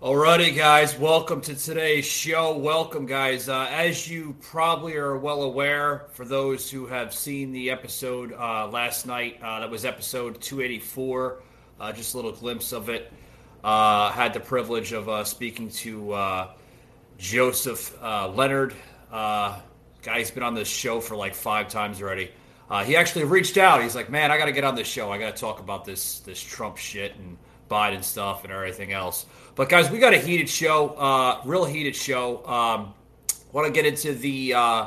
Alrighty, guys, welcome to today's show. Welcome, guys. Uh, as you probably are well aware, for those who have seen the episode uh, last night, uh, that was episode 284. Uh, just a little glimpse of it. Uh, had the privilege of uh, speaking to Joseph Leonard. guy's been on this show for like five times already. he actually reached out. He's like, "Man, I got to get on this show. I got to talk about this this Trump shit and Biden stuff and everything else." But guys, we got a heated show, uh, real heated show. Um, Want to get into the uh,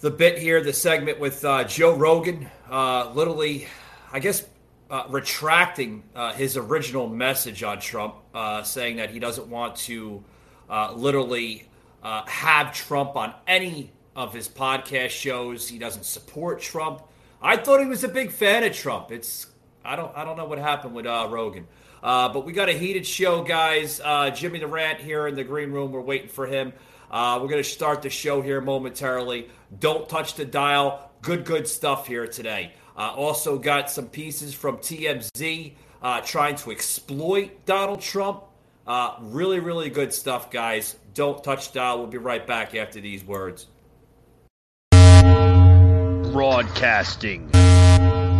the bit here, the segment with uh, Joe Rogan, uh, literally, I guess, uh, retracting uh, his original message on Trump, uh, saying that he doesn't want to uh, literally uh, have Trump on any of his podcast shows. He doesn't support Trump. I thought he was a big fan of Trump. It's I don't I don't know what happened with uh, Rogan. Uh, but we got a heated show, guys. Uh, Jimmy the Rant here in the green room. We're waiting for him. Uh, we're going to start the show here momentarily. Don't touch the dial. Good, good stuff here today. Uh, also got some pieces from TMZ uh, trying to exploit Donald Trump. Uh, really, really good stuff, guys. Don't touch dial. We'll be right back after these words. Broadcasting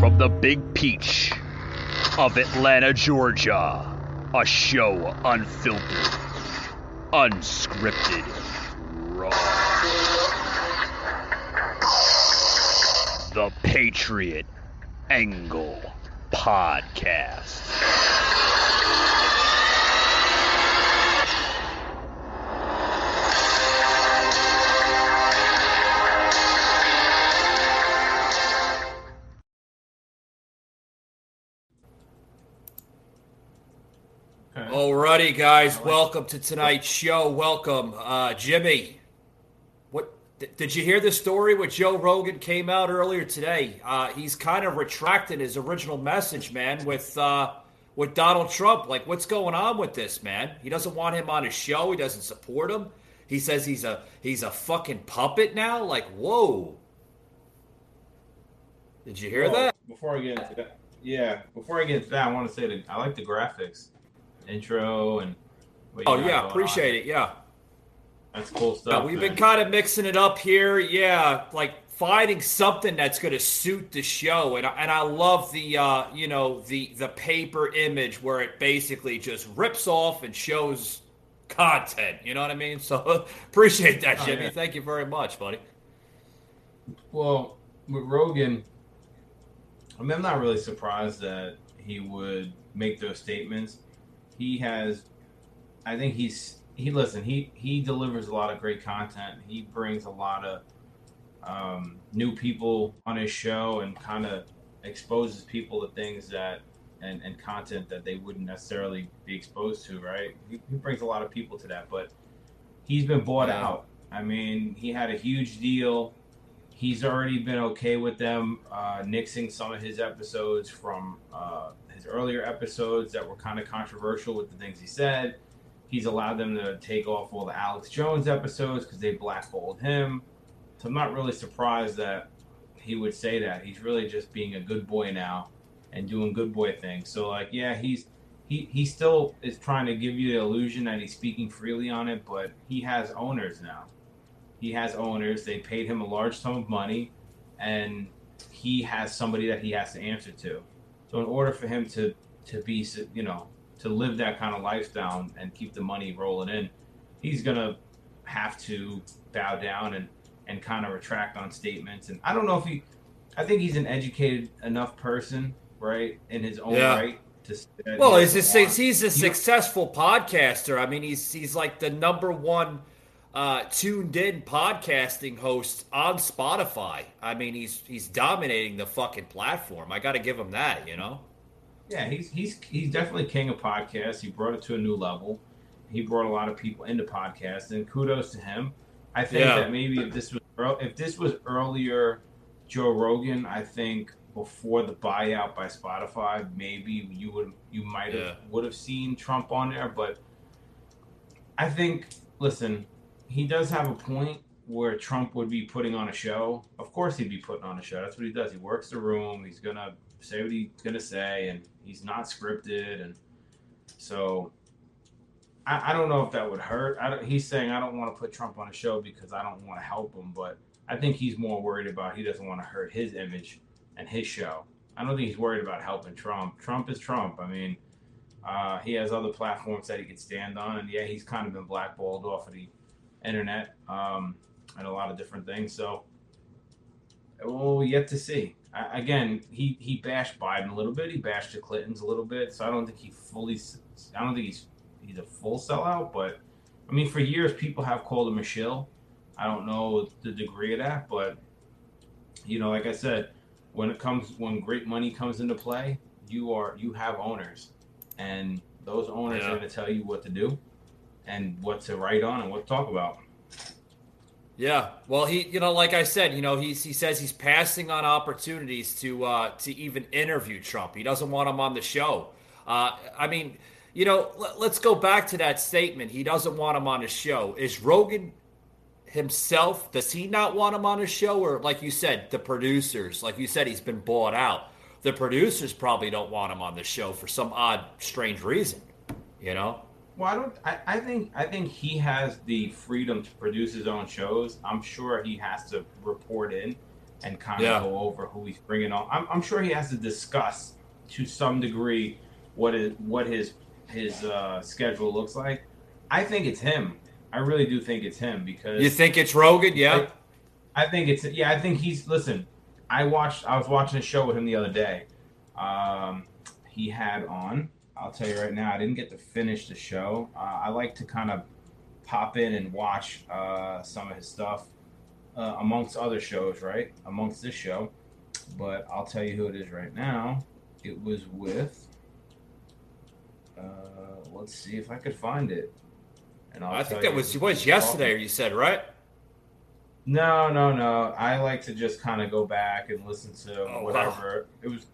from the Big Peach of Atlanta, Georgia. A show unfiltered, unscripted, raw. The Patriot Angle Podcast. Alrighty, guys. Welcome to tonight's show. Welcome, uh, Jimmy. What th- did you hear the story? with Joe Rogan came out earlier today? Uh, he's kind of retracting his original message, man. With uh, with Donald Trump, like, what's going on with this, man? He doesn't want him on his show. He doesn't support him. He says he's a he's a fucking puppet now. Like, whoa. Did you hear Well, that? Before I get into that, yeah, before I get into that, I want to say that I like the graphics, intro, and. Oh yeah, appreciate on. it. Yeah. That's cool stuff. we've man. been kind of mixing it up here, yeah, like finding something that's going to suit the show, and I, and I love the uh, you know the the paper image where it basically just rips off and shows content. You know what I mean? So appreciate that, Oh, Jimmy. yeah. Thank you very much, buddy. Well, with Rogan, I mean, I'm not really surprised that he would make those statements. He has, I think he's he listen. He he delivers a lot of great content. He brings a lot of um, new people on his show and kind of exposes people to things that and, and content that they wouldn't necessarily be exposed to. Right? He, he brings a lot of people to that, but he's been bought Yeah. out. I mean, he had a huge deal he's already been okay with them uh, nixing some of his episodes from uh, earlier episodes that were kind of controversial with the things he said. He's allowed them to take off all the Alex Jones episodes because they blackballed him. So I'm not really surprised that he would say that. He's really just being a good boy now and doing good boy things. So like, yeah, he's he he still is trying to give you the illusion that he's speaking freely on it, but he has owners now he has owners. They paid him a large sum of money, and he has somebody that he has to answer to. So in order for him to to be you know to live that kind of lifestyle and keep the money rolling in, he's gonna have to bow down and and kind of retract on statements. And I don't know if he, I think he's an educated enough person, right, in his own Yeah. right to. Well, he's a, he's a successful podcaster. I mean, he's he's like the number one uh, tuned in podcasting host on Spotify. I mean, he's he's dominating the fucking platform. I got to give him that, you know. Yeah, he's he's he's definitely king of podcasts. He brought it to a new level. He brought a lot of people into podcasts, and kudos to him. I think Yeah. that maybe if this was if this was earlier Joe Rogan, I think before the buyout by Spotify, maybe you would you might have Yeah. would have seen Trump on there. But I think, listen, he does have a point where Trump would be putting on a show. Of course, he'd be putting on a show. That's what he does. He works the room. He's gonna say what he's gonna say, and he's not scripted. And so I, I don't know if that would hurt. He's saying I don't want to put Trump on a show because I don't want to help him, but I think he's more worried about he doesn't want to hurt his image and his show. I don't think he's worried about helping Trump. Trump is Trump. I mean, uh, he has other platforms that he could stand on, and yeah, he's kind of been blackballed off of the internet um, and a lot of different things. So we'll yet to see. I, again, he he bashed Biden a little bit. He bashed the Clintons a little bit. So I don't think he fully. I don't think he's he's a full sellout. But I mean, for years people have called him a shill. I don't know the degree of that, but you know, like I said, when it comes when great money comes into play, you are you have owners, and those owners Yeah. are going to tell you what to do, and what to write on and what to talk about. Yeah, well, he, you know, like I said, you know, he's he says he's passing on opportunities to uh, to even interview Trump. He doesn't want him on the show. Uh, I mean, you know, let, let's go back to that statement. He doesn't want him on his show. Is Rogan himself? Does he not want him on his show, or like you said, the producers? Like you said, he's been bought out. The producers probably don't want him on the show for some odd, strange reason. You know? Well, I don't. I, I think I think he has the freedom to produce his own shows. I'm sure he has to report in and kind of Yeah. go over who he's bringing on. I'm, I'm sure he has to discuss to some degree what is what his his uh, schedule looks like. I think it's him. I really do think it's him because You think it's Rogan? Yeah. I think it's yeah. I think he's listen. I watched. I was watching a show with him the other day. Um, he had on. I'll tell you right now. I didn't get to finish the show. Uh, I like to kind of pop in and watch uh, some of his stuff uh, amongst other shows, right? Amongst this show. But I'll tell you who it is right now. It was with. Uh, let's see if I could find it. And I'll I think that was was yesterday. You said right? no, no, no. I like to just kind of go back and listen to Oh, whatever. It was.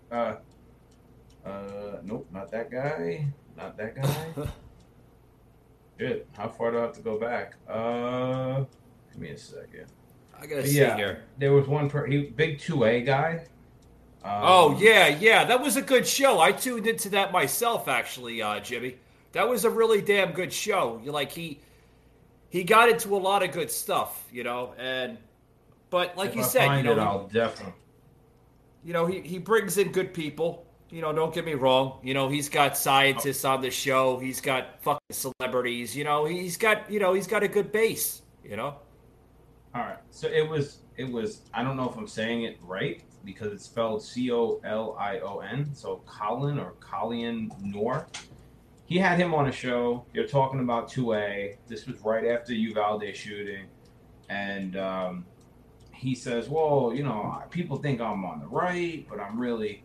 Uh, nope, not that guy. Not that guy. Good. how far do I have to go back? Uh, give me a second. I gotta see yeah. here. There was one per he big two A guy. Um, Oh yeah, yeah, that was a good show. I tuned into that myself, actually, uh, Jimmy. That was a really damn good show. You like he he got into a lot of good stuff, you know, and but like you I said, you know, it, I'll definitely. you know, he, he brings in good people. You know, don't get me wrong. You know, he's got scientists on the show. He's got fucking celebrities. You know, he's got you know he's got a good base. You know. All right. So it was it was I don't know if I'm saying it right because it's spelled C O L I O N. So Colin or Colin Nor. He had him on a show. You're talking about 2A. This was right after Uvalde shooting, and um, he says, "Well, you know, people think I'm on the right, but I'm really,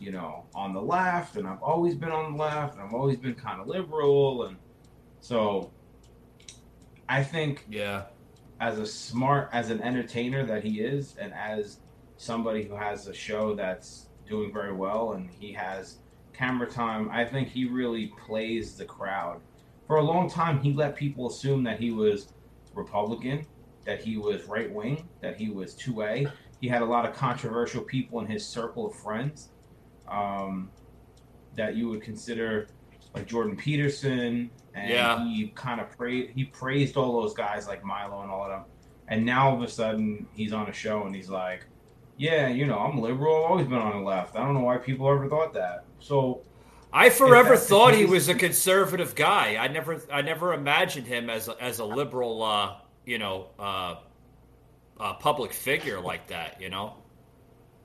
you know, on the left, and I've always been on the left, and I've always been kind of liberal, and so." I think Yeah. as a smart as an entertainer that he is and as somebody who has a show that's doing very well and he has camera time i think he really plays the crowd for a long time he let people assume that he was republican that he was right wing that he was 2a he had a lot of controversial people in his circle of friends um, that you would consider like jordan peterson and Yeah. he kind of praised he praised all those guys like Milo and all of them. And now all of a sudden he's on a show and he's like, "Yeah, you know, I'm liberal. I've always been on the left. I don't know why people ever thought that." So I forever thought he was a conservative guy. I never, I never imagined him as a, as a liberal, uh, you know, uh, uh, public figure like that. You know.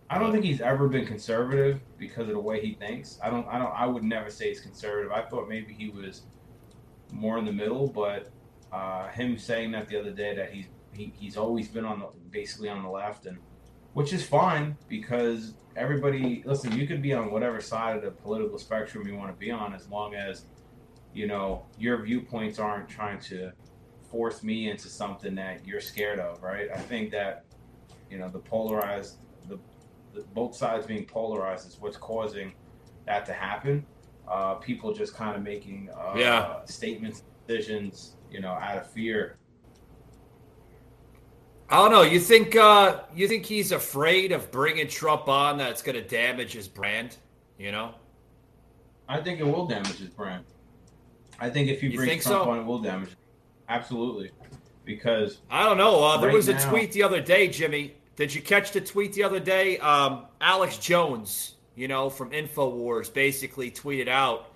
I don't think he's ever been conservative because of the way he thinks. I don't. I don't. I would never say he's conservative. I thought maybe he was more in the middle, but uh, him saying that the other day that he's he, he's always been on the basically on the left, and which is fine because everybody listen. You could be on whatever side of the political spectrum you want to be on, as long as you know your viewpoints aren't trying to force me into something that you're scared of, right? I think that you know the polarized both sides being polarized is what's causing that to happen. Uh, people just kind of making uh, Yeah. statements, decisions, you know, out of fear. I don't know. You think, uh, you think he's afraid of bringing Trump on? That's going to damage his brand. You know. I think it will damage his brand. I think if he You brings think Trump so? on, it will damage. Absolutely, because I don't know. Uh, there Right was a now- tweet the other day, Jimmy. Did you catch the tweet the other day? Um, Alex Jones, you know, from Infowars, basically tweeted out,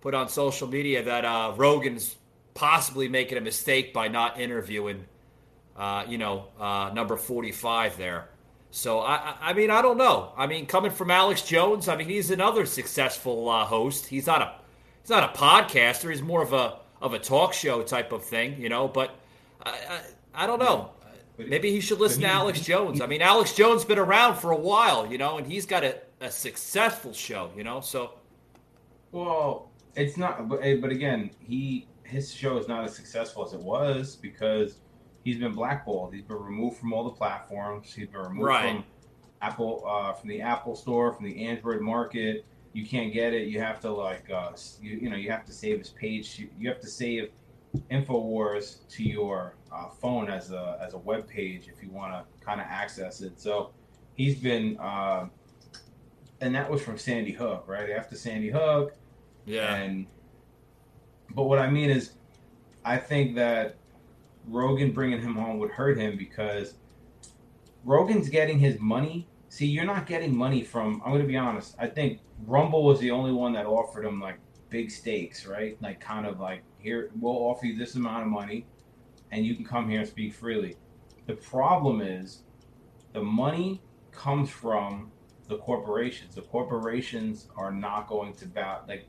put on social media that uh, Rogan's possibly making a mistake by not interviewing, uh, you know, uh, number forty-five there. So I, I- I mean, I don't know. I mean, coming from Alex Jones, I mean, he's another successful uh, host. He's not a he's not a podcaster. He's more of a of a talk show type of thing, you know. But I I, I don't know. Maybe he should listen but to Alex he- Jones. I mean, Alex Jones has been around for a while, you know, and he's got a, a successful show, you know. So well, it's not. But but again, he his show is not as successful as it was because he's been blackballed. He's been removed from all the platforms. He's been removed Right. from Apple uh, from the Apple Store, from the Android market. You can't get it. You have to like uh, you you know you have to save his page. You, you have to save Infowars to your uh, phone as a as a web page if you want to kind of access it. So he's been. Uh, and that was from Sandy Hook, right? After Sandy Hook, yeah, and but what I mean is, I think that Rogan bringing him home would hurt him because Rogan's getting his money. See, you're not getting money from. I'm going to be honest. I think Rumble was the only one that offered him like big stakes, right? Like kind of like here, we'll offer you this amount of money, and you can come here and speak freely. The problem is, the money comes from the corporations. The corporations are not going to bow like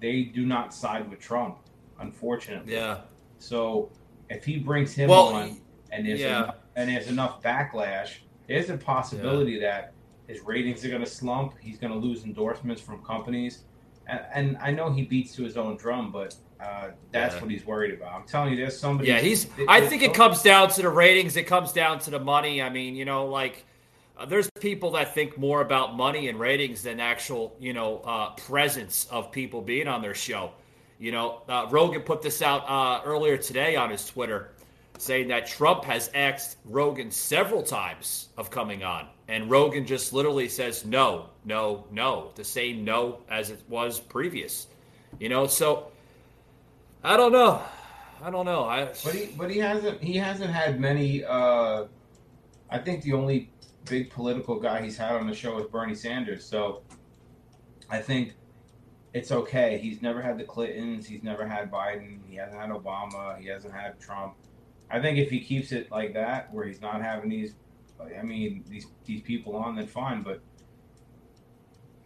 they do not side with Trump, unfortunately. yeah. So if he brings him Well, on and there's yeah. enough, and there's enough backlash, there's a possibility that his ratings are going to slump. He's going to lose endorsements from companies, and, and I know he beats to his own drum, but uh, that's Yeah. what he's worried about. I'm telling you, there's somebody. Yeah, he's. I think it comes down to the ratings. It comes down to the money. I mean, you know, like uh, there's people that think more about money and ratings than actual, you know, uh, presence of people being on their show. You know, uh, Rogan put this out uh, earlier today on his Twitter, saying that Trump has asked Rogan several times of coming on, and Rogan just literally says no, no, no, the same no as it was previous. You know, so I don't know. I don't know. I But he, but he hasn't, he hasn't had many. Uh, I think the only big political guy he's had on the show is Bernie Sanders. So I think it's okay. He's never had the Clintons. He's never had Biden. He hasn't had Obama. He hasn't had Trump. I think if he keeps it like that, where he's not having these, I mean, these these people on, then fine. But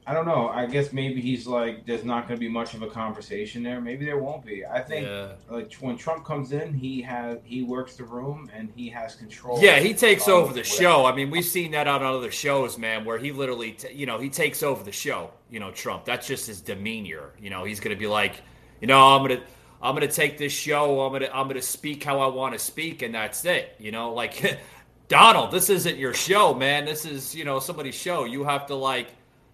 I don't know. I guess maybe he's like, there's not going to be much of a conversation there. Maybe there won't be. I think yeah. like when Trump comes in, he has he works the room and he has control. Yeah, he takes over the what- show. I mean, we've seen that on other shows, man, where he literally, t- you know, he takes over the show. You know, Trump. That's just his demeanor. You know, he's going to be like, you know, I'm gonna, I'm gonna take this show. I'm gonna, I'm gonna speak how I want to speak, and that's it. You know, like Donald, this isn't your show, man. This is, you know, somebody's show. You have to like,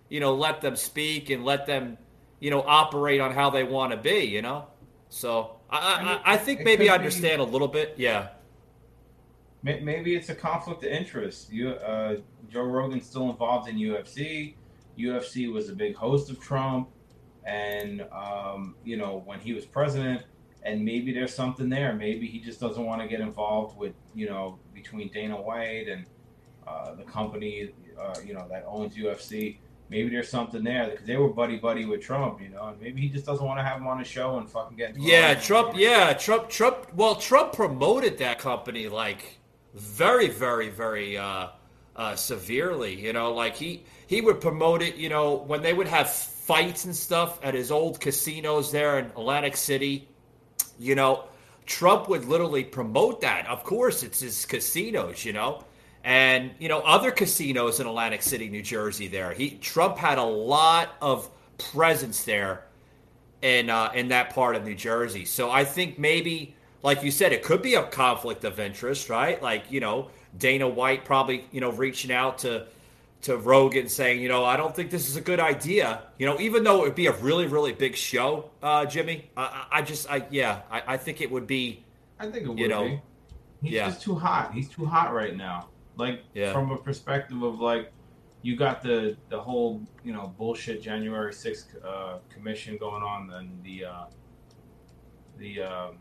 you know, let them speak and let them, you know, operate on how they want to be. You know, so I, I, I mean, I think maybe I be- understand a little bit. Yeah. Maybe it's a conflict of interest. You, uh, Joe Rogan's still involved in UFC. UFC was a big host of Trump, and um, you know when he was president. And maybe there's something there. Maybe he just doesn't want to get involved with you know between Dana White and uh, the company uh, you know that owns UFC. Maybe there's something there because they were buddy buddy with Trump, you know, and maybe he just doesn't want to have him on his show and fucking get. Yeah, Trump. Yeah, Trump. Trump. Well, Trump promoted that company like very, very, very uh, uh, severely. You know, like he he would promote it. You know, when they would have fights and stuff at his old casinos there in Atlantic City. You know, Trump would literally promote that. Of course, it's his casinos. You know. And you know other casinos in Atlantic City, New Jersey. There, he Trump had a lot of presence there in uh, in that part of New Jersey. So I think maybe, like you said, it could be a conflict of interest, right? Like you know, Dana White probably you know reaching out to to Rogan saying, you know, I don't think this is a good idea. You know, even though it would be a really really big show, uh, Jimmy. I, I just I yeah, I, I think it would be I think it would You know, be. He's yeah. just too hot. He's too hot right now. Like Yeah. from a perspective of like, you got the the whole you know bullshit January sixth uh, commission going on, and the uh, the um,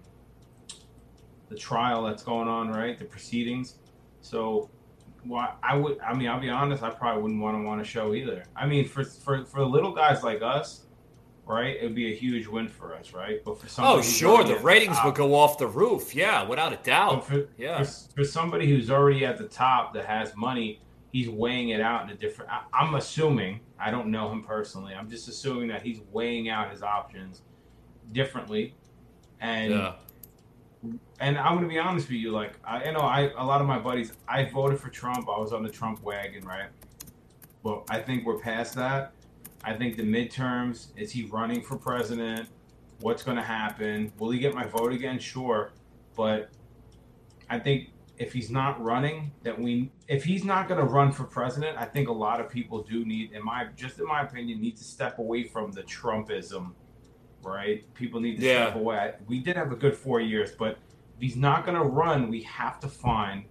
the trial that's going on, right? The proceedings. So, why I would, I mean, I'll be honest, I probably wouldn't want to want a show either. I mean, for for for little guys like us, right? It would be a huge win for us, right? But for oh, somebody, oh sure, the ratings top, would go off the roof. Yeah, without a doubt. For, yeah, for, for, somebody who's already at the top that has money, he's weighing it out in a different. I, I'm assuming. I don't know him personally. I'm just assuming that he's weighing out his options differently, and. Yeah and I'm gonna be honest with you, like I you know I a lot of my buddies I voted for Trump. I was on the Trump wagon, right? Well, I think we're past that. I think the midterms is he running for president? What's going to happen? Will he get my vote again? Sure, but I think if he's not running, that we if he's not going to run for president, I think a lot of people do need, in my just in my opinion, need to step away from the Trumpism. Right? People need to yeah. step away. We did have a good four years, but if he's not going to run, we have to find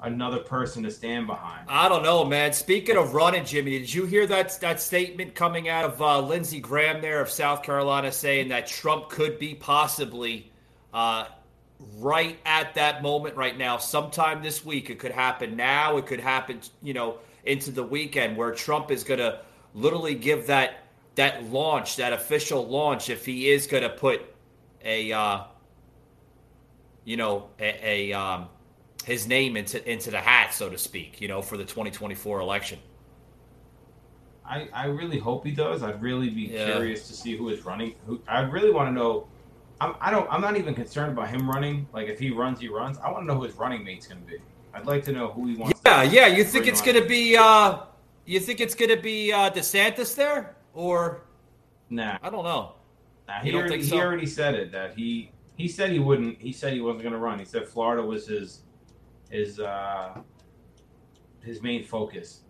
another person to stand behind. I don't know, man. Speaking of running, Jimmy, did you hear that that statement coming out of uh, Lindsey Graham there of South Carolina saying that Trump could be possibly uh, right at that moment right now, sometime this week. It could happen now. It could happen, you know, into the weekend where Trump is going to literally give that that launch, that official launch, if he is going to put a, uh, you know, a, a um, his name into into the hat, so to speak, you know, for the 2024 election. I, I really hope he does. I'd really be yeah. curious to see who is running. Who I really want to know. I'm, I don't. I'm not even concerned about him running. Like if he runs, he runs. I want to know who his running mate's going to be. I'd like to know who he wants. Yeah, yeah. You think it's going to be? uh You think it's going to be uh DeSantis there, or? Nah, I don't know. Nah, he already, so? he already said it that he he said he wouldn't. He said he wasn't going to run. He said Florida was his is uh, his main focus.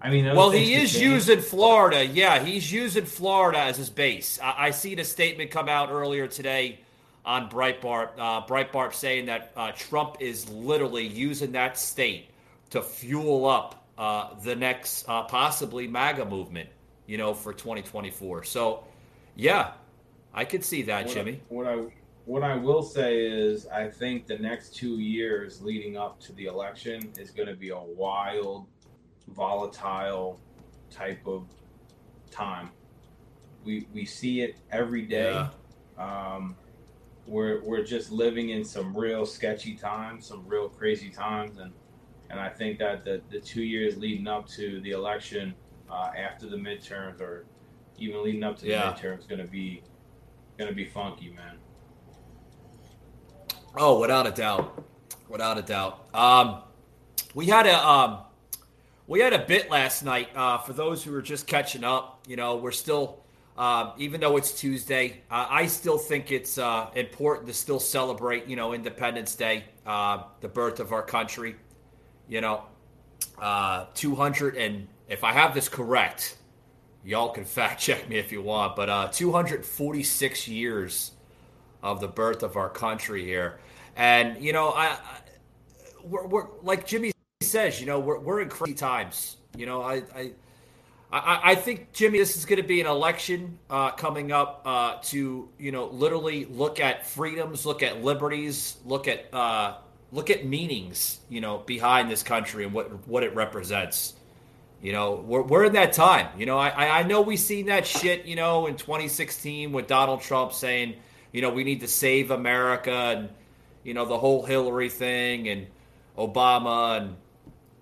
I mean, well, he is using Florida. Yeah, he's using Florida as his base. I, I seen a statement come out earlier today on Breitbart. Uh, Breitbart saying that uh, Trump is literally using that state to fuel up uh, the next uh, possibly MAGA movement. You know, for 2024. So, yeah, I could see that, what Jimmy. I, what I what I will say is, I think the next two years leading up to the election is going to be a wild, volatile type of time. We we see it every day. Yeah. Um, we're we're just living in some real sketchy times, some real crazy times, and and I think that the the two years leading up to the election, uh, after the midterms, or even leading up to the yeah. midterms, going to be going to be funky, man. Oh, without a doubt, without a doubt. Um, we had a um, we had a bit last night. Uh, for those who are just catching up, you know, we're still, uh, even though it's Tuesday, uh, I still think it's uh, important to still celebrate, you know, Independence Day, uh, the birth of our country. You know, uh, two hundred and if I have this correct, y'all can fact check me if you want, but two hundred forty six years of the birth of our country here. And you know, I, I we're, we're, like Jimmy says, you know, we're we're in crazy times. You know, I I. I, think Jimmy, this is going to be an election uh, coming up uh, to you know literally look at freedoms, look at liberties, look at uh, look at meanings, you know, behind this country and what what it represents. You know, we're, we're in that time. You know, I I know we've seen that shit. You know, in 2016 with Donald Trump saying, you know, we need to save America and, you know, the whole Hillary thing and Obama and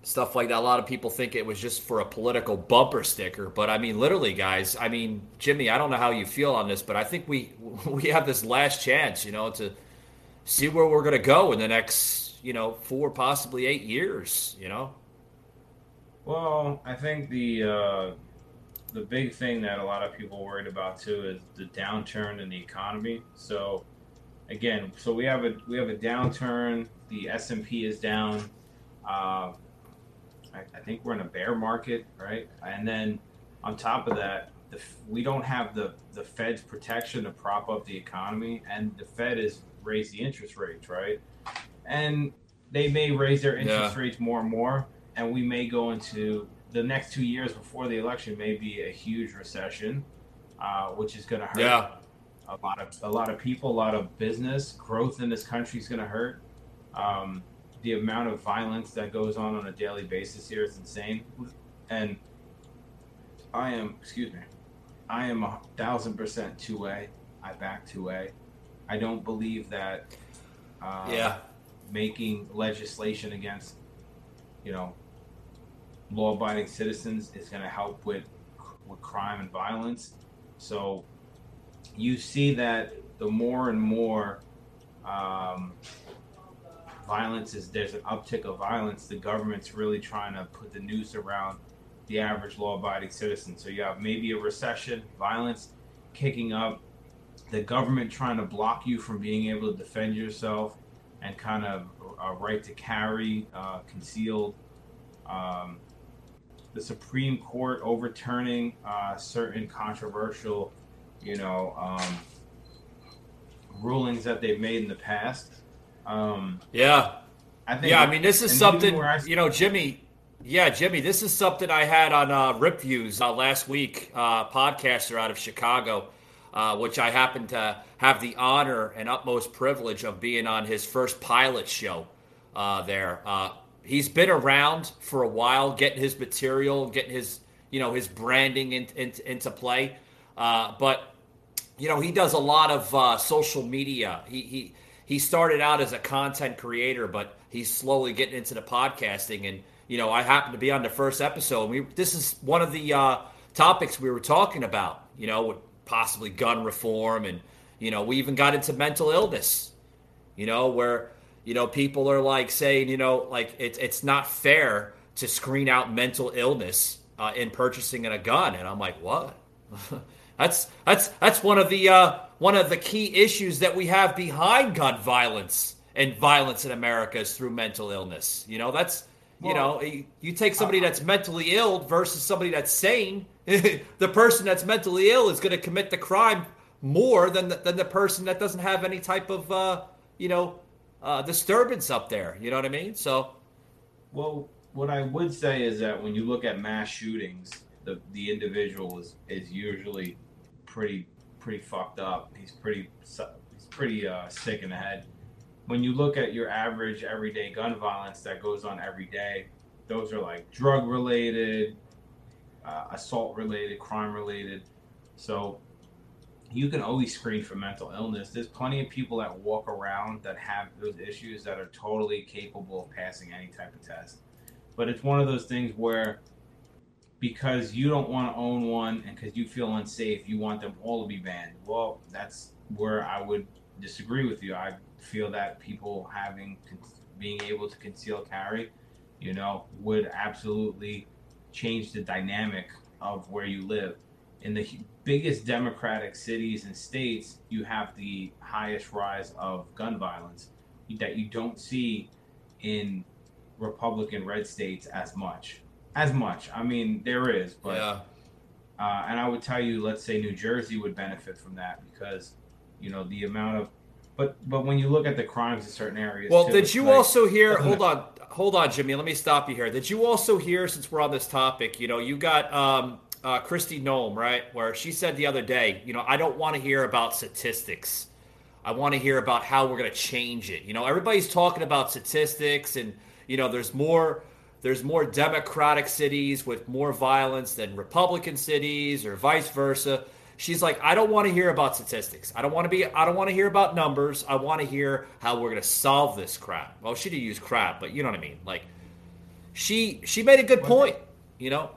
stuff like that. A lot of people think it was just for a political bumper sticker, but I mean, literally, guys. I mean, Jimmy, I don't know how you feel on this, but I think we we have this last chance, you know, to see where we're going to go in the next, you know, four possibly eight years. You know. Well, I think the uh, the big thing that a lot of people worried about too is the downturn in the economy. So again, so we have a we have a downturn. The S and P is down. Uh, I, I, think we're in a bear market, right? And then on top of that, the, we don't have the the Fed's protection to prop up the economy, and the Fed has raised the interest rates, right? And they may raise their interest yeah. rates more and more, and we may go into the next two years before the election may be a huge recession, uh, which is going to hurt. Yeah. A lot of a lot of people, a lot of business growth in this country is going to hurt. Um, the amount of violence that goes on on a daily basis here is insane, and I am excuse me, I am a thousand percent two A. I back two A. I don't believe that. Uh, Yeah. making legislation against, you know, law-abiding citizens is going to help with with crime and violence. So you see that the more and more um, violence is there's an uptick of violence, the government's really trying to put the noose around the average law-abiding citizen. So you have maybe a recession, violence kicking up, the government trying to block you from being able to defend yourself, and kind of a right to carry uh, concealed. Um, the Supreme Court overturning uh, certain controversial, you know, um, rulings that they've made in the past. Um, Yeah. I think. Yeah, I mean, this is something, I- you know, Jimmy. Yeah, Jimmy, this is something I had on uh, Rip Views uh, last week, uh, podcaster out of Chicago, uh, which I happened to have the honor and utmost privilege of being on his first pilot show uh, there. Uh, he's been around for a while, getting his material, getting his, you know, his branding in, in, into play. Uh, but you know he does a lot of uh, social media. He, he he started out as a content creator but he's slowly getting into the podcasting. And you know i happened to be on the first episode we this is one of the uh, topics we were talking about you know with possibly gun reform and you know we even got into mental illness you know where you know people are like saying you know like it's it's not fair to screen out mental illness uh, in purchasing a gun. And i'm like what that's that's that's one of the uh, one of the key issues that we have behind gun violence and violence in America is through mental illness. You know, that's you know, you, you take somebody that's mentally ill versus somebody that's sane. the person that's mentally ill is going to commit the crime more than the, than the person that doesn't have any type of uh, you know uh, disturbance up there. You know what I mean? So Well, what I would say is that when you look at mass shootings, the the individual is is usually pretty pretty fucked up. He's pretty he's pretty uh, sick in the head. When you look at your average everyday gun violence that goes on every day, those are like drug related, uh, assault related, crime related. So you can always screen for mental illness. There's plenty of people that walk around that have those issues that are totally capable of passing any type of test. But it's one of those things where because you don't want to own one and because you feel unsafe, you want them all to be banned. Well, that's where I would disagree with you. I feel that people having being able to conceal carry, you know, would absolutely change the dynamic of where you live. In the biggest democratic cities and states, you have the highest rise of gun violence that you don't see in Republican red states as much. As much. I mean, there is, but yeah, uh, and I would tell you, let's say New Jersey would benefit from that because, you know, the amount of, but but when you look at the crimes in certain areas. Well, too, did you like- also hear? Hold on, hold on, Jimmy. Let me stop you here. Did you also hear? Since we're on this topic, you know, you got um, uh, Kristi Noem, right? Where she said the other day, you know, I don't want to hear about statistics. I want to hear about how we're going to change it. You know, everybody's talking about statistics, and you know, there's more. There's more Democratic cities with more violence than Republican cities, or vice versa. She's like, I don't want to hear about statistics. I don't want to be. I don't want to hear about numbers. I want to hear how we're going to solve this crap. Well, she didn't use crap, but you know what I mean. Like, she she made a good Well, point. You know,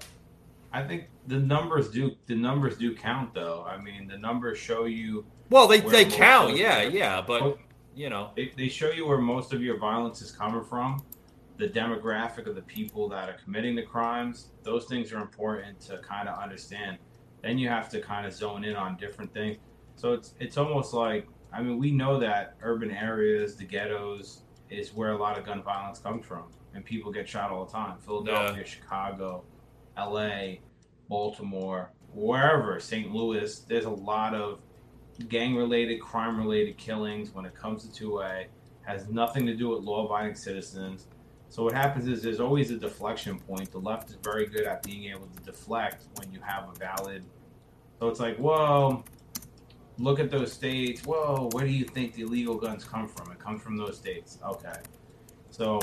I think the numbers do the numbers do count though. I mean, the numbers show you well they they count. Yeah, yeah, but you know, they, they show you where most of your violence is coming from, the demographic of the people that are committing the crimes. Those things are important to kind of understand. Then you have to kind of zone in on different things. So it's it's almost like I mean we know that urban areas, the ghettos, is where a lot of gun violence comes from, and people get shot all the time. Philadelphia, Chicago, L.A., Baltimore, wherever, St. Louis. There's a lot of gang-related, crime-related killings when it comes to 2A. Has nothing to do with law-abiding citizens. So what happens is there's always a deflection point. The left is very good at being able to deflect when you have a valid. So it's like, whoa, look at those states. Whoa, where do you think the illegal guns come from? It comes from those states. Okay. So,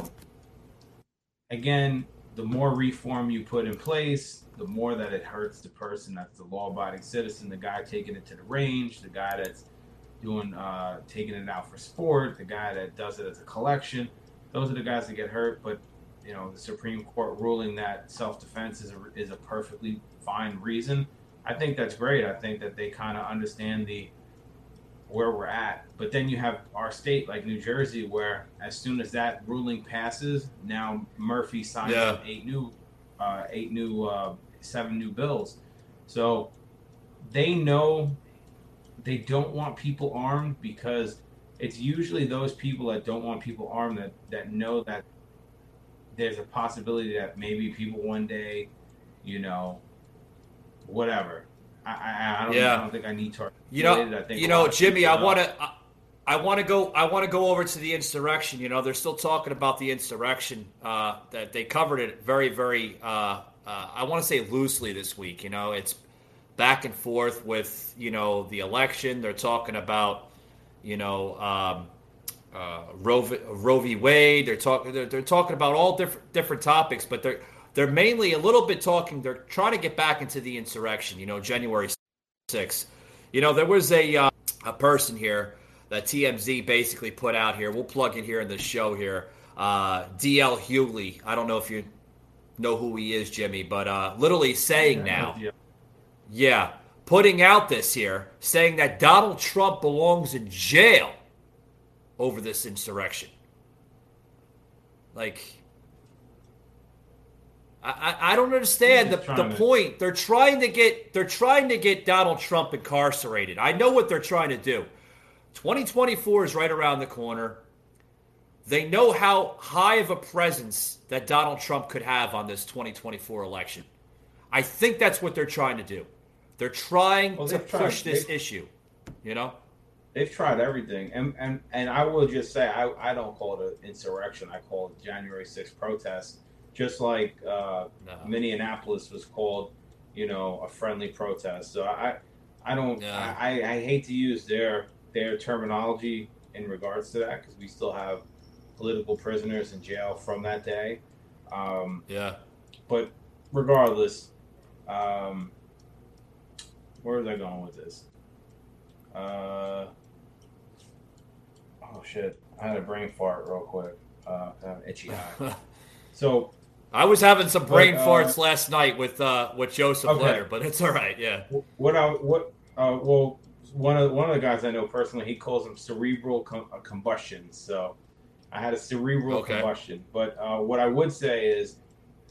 again, the more reform you put in place, the more that it hurts the person that's the law-abiding citizen, the guy taking it to the range, the guy that's doing uh, taking it out for sport, the guy that does it as a collection. Those are the guys that get hurt. But you know, the Supreme Court ruling that self-defense is a, is a perfectly fine reason. I think that's great. I think that they kind of understand the where we're at. But then you have our state like New Jersey, where as soon as that ruling passes, now Murphy signs Yeah. eight new, uh, eight new, uh, seven new bills. So they know they don't want people armed because it's usually those people that don't want people armed that that know that there's a possibility that maybe people one day, you know, whatever. I I, I don't Yeah. I don't think I need to. You know, articulate it. I think you know, Jimmy. I want to. I, I want to go. I want to go over to the insurrection. You know, they're still talking about the insurrection. Uh, that they covered it very, very. Uh, uh, I want to say loosely this week. You know, it's back and forth with you know the election. They're talking about you know um, uh, Roe, v- Roe v. Wade. They're talking. They're, they're talking about all different different topics, but they're they're mainly a little bit talking. They're trying to get back into the insurrection. You know, January 6th. You know, there was a uh, a person here that TMZ basically put out here. We'll plug it here in the show here. Uh, DL Hughley. I don't know if you know who he is, Jimmy, but uh, literally saying now, Yeah. yeah, putting out this here, saying that Donald Trump belongs in jail over this insurrection. Like, I, I, don't understand the, the to- point. They're trying to get they're trying to get Donald Trump incarcerated. I know what they're trying to do. 2024 is right around the corner. They know how high of a presence that Donald Trump could have on this 2024 election. I think that's what they're trying to do. They're trying Well, to tried- push this issue. You know? They've tried everything, and and and I will just say I, I don't call it an insurrection. I call it January 6th protest, just like uh, No. Minneapolis was called, you know, a friendly protest. So I I don't Yeah. I, I hate to use their their terminology in regards to that because we still have political prisoners in jail from that day. Um, Yeah. but regardless, um, where was I going with this? Uh, oh shit! I had a brain fart real quick. Uh, I have an itchy eye. So I was having some brain But, uh, farts last night with uh, with Joseph Okay. Leonard, but it's all right. Yeah. what I what uh, well one of one of the guys I know personally he calls them cerebral com- uh, combustion. So I had a cerebral Okay. combustion. But uh, what I would say is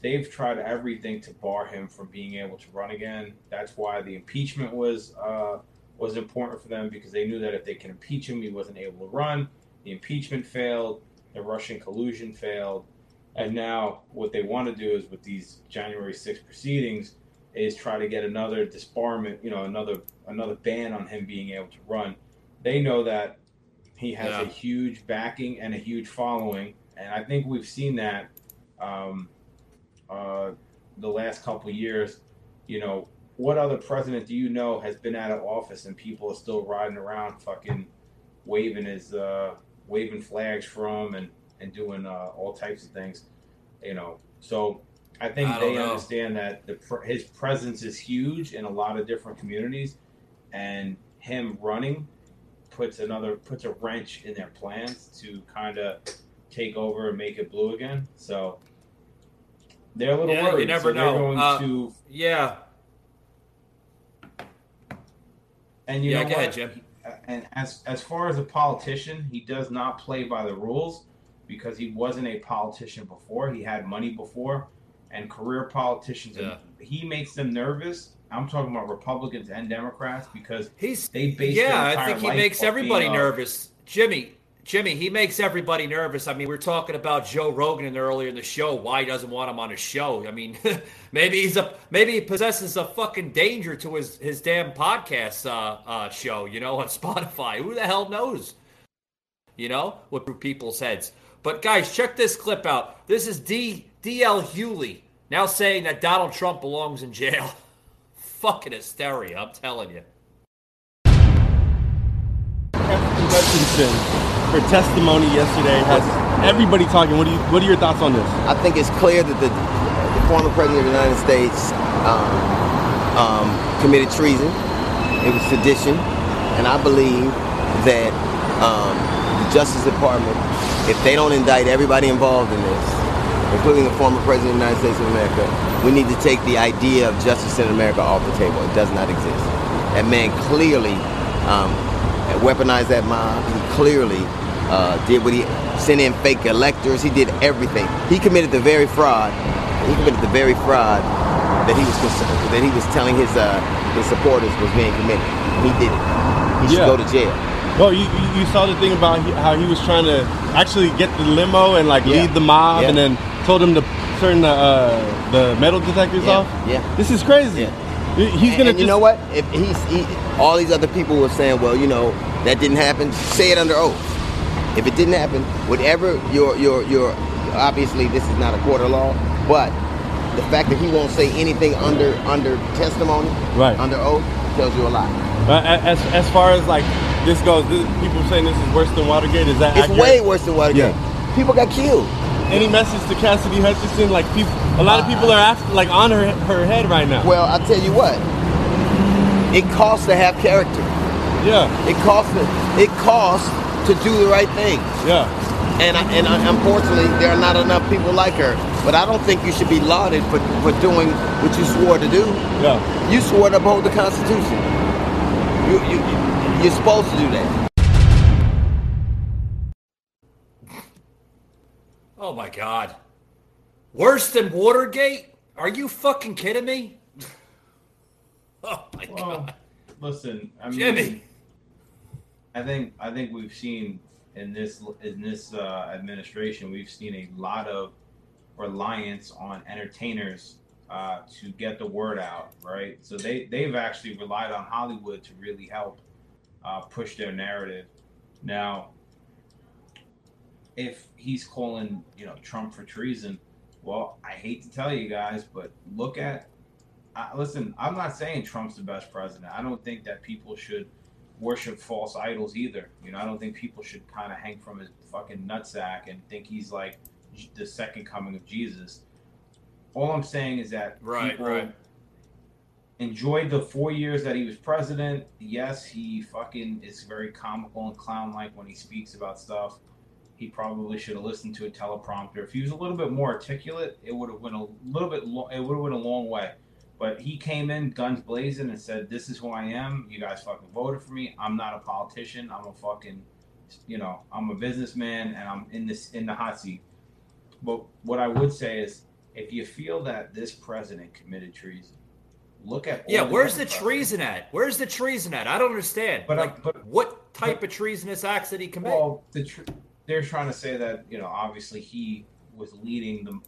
they've tried everything to bar him from being able to run again. That's why the impeachment was uh, was important for them because they knew that if they can impeach him, he wasn't able to run. The impeachment failed. The Russian collusion failed. And now what they want to do is with these January 6 proceedings is try to get another disbarment, you know, another another ban on him being able to run. They know that he has Yeah. a huge backing and a huge following, and I think we've seen that um, uh, the last couple of years. You know, what other president do you know has been out of office and people are still riding around, fucking waving his uh, waving flags from and and doing uh, all types of things, you know. So I think I they know. understand that the his presence is huge in a lot of different communities, and him running puts another puts a wrench in their plans to kind of take over and make it blue again. So they're a little Yeah, you worried. never so know. going Uh, to Yeah. and you yeah. know Go what? ahead, Jim. and as as far as a politician, he does not play by the rules because he wasn't a politician before. He had money before, and career politicians. Yeah. He makes them nervous. I'm talking about Republicans and Democrats because He's they base yeah. I think he makes everybody being nervous, Jimmy. Jimmy, he makes everybody nervous. I mean, we are talking about Joe Rogan earlier in the show. Why he doesn't want him on his show? I mean, maybe he's a maybe he possesses a fucking danger to his his damn podcast uh, uh, show. You know, on Spotify. Who the hell knows? You know, what through people's heads. But guys, check this clip out. This is D DL Hughley now saying that Donald Trump belongs in jail. Fucking hysteria, I'm telling you. Her testimony yesterday has everybody talking. What do you? What are your thoughts on this? I think it's clear that the, the former president of the United States um, um, committed treason. It was sedition, and I believe that um, the Justice Department, if they don't indict everybody involved in this, including the former president of the United States of America, we need to take the idea of justice in America off the table. It does not exist. That man clearly um, weaponized that mob. He clearly uh, did what he sent in fake electors. He did everything. He committed the very fraud. He committed the very fraud that he was that he was telling his uh, his supporters was being committed. He did it. He should Yeah. go to jail. Well, you you saw the thing about how he was trying to actually get the limo and like Yeah. lead the mob, Yeah. and then told him to turn the uh, the metal detectors Yeah. off. Yeah. This is crazy. He's and, gonna. and you know what? If he's he, all these other people were saying, well, you know, that didn't happen. Say it under oath. If it didn't happen, whatever your your your obviously this is not a court of law, but the fact that he won't say anything under under testimony, Right. under oath, tells you a lot. Uh, as as far as like this goes, this, people saying this is worse than Watergate. Is that It's accurate? way worse than Watergate. Yeah. People got killed. Any message to Cassidy Hutchinson? Like people, a lot of people are asking, like on her her head right now. Well, I tell you what, it costs to have character. Yeah, It costs it costs to do the right thing. yeah. And I, and I, unfortunately, there are not enough people like her. But I don't think you should be lauded for, for doing what you swore to do. Yeah. You swore to uphold the Constitution. You, you, you're supposed to do that. Oh my god. Worse than Watergate? Are you fucking kidding me? Oh my Well, god. listen, I mean, Jimmy. I think I think we've seen in this in this uh, administration we've seen a lot of reliance on entertainers uh, to get the word out, right? So they they've actually relied on Hollywood to really help uh, push their narrative. Now, if he's calling you know Trump for treason, well, I hate to tell you guys, but look at listen. I'm not saying Trump's the best president. I don't think that people should worship false idols either. You know, I don't think people should kind of hang from his fucking nutsack and think he's like the second coming of Jesus. All I'm saying is that Right, people right. enjoyed the four years that he was president. Yes, he fucking is very comical and clown like when he speaks about stuff. He probably should have listened to a teleprompter. If he was a little bit more articulate, it would have went a little bit. Lo- it would have went a long way. But he came in guns blazing and said, "This is who I am. You guys fucking voted for me. I'm not a politician. I'm a fucking, you know, I'm a businessman, and I'm in this in the hot seat." But what I would say is, if you feel that this president committed treason, look at Yeah, where's the treason at? Where's the treason at? I don't understand. But, uh, like, but- what type of treasonous acts did he commit? Well, the tr- they're trying to say that you know, obviously he was leading the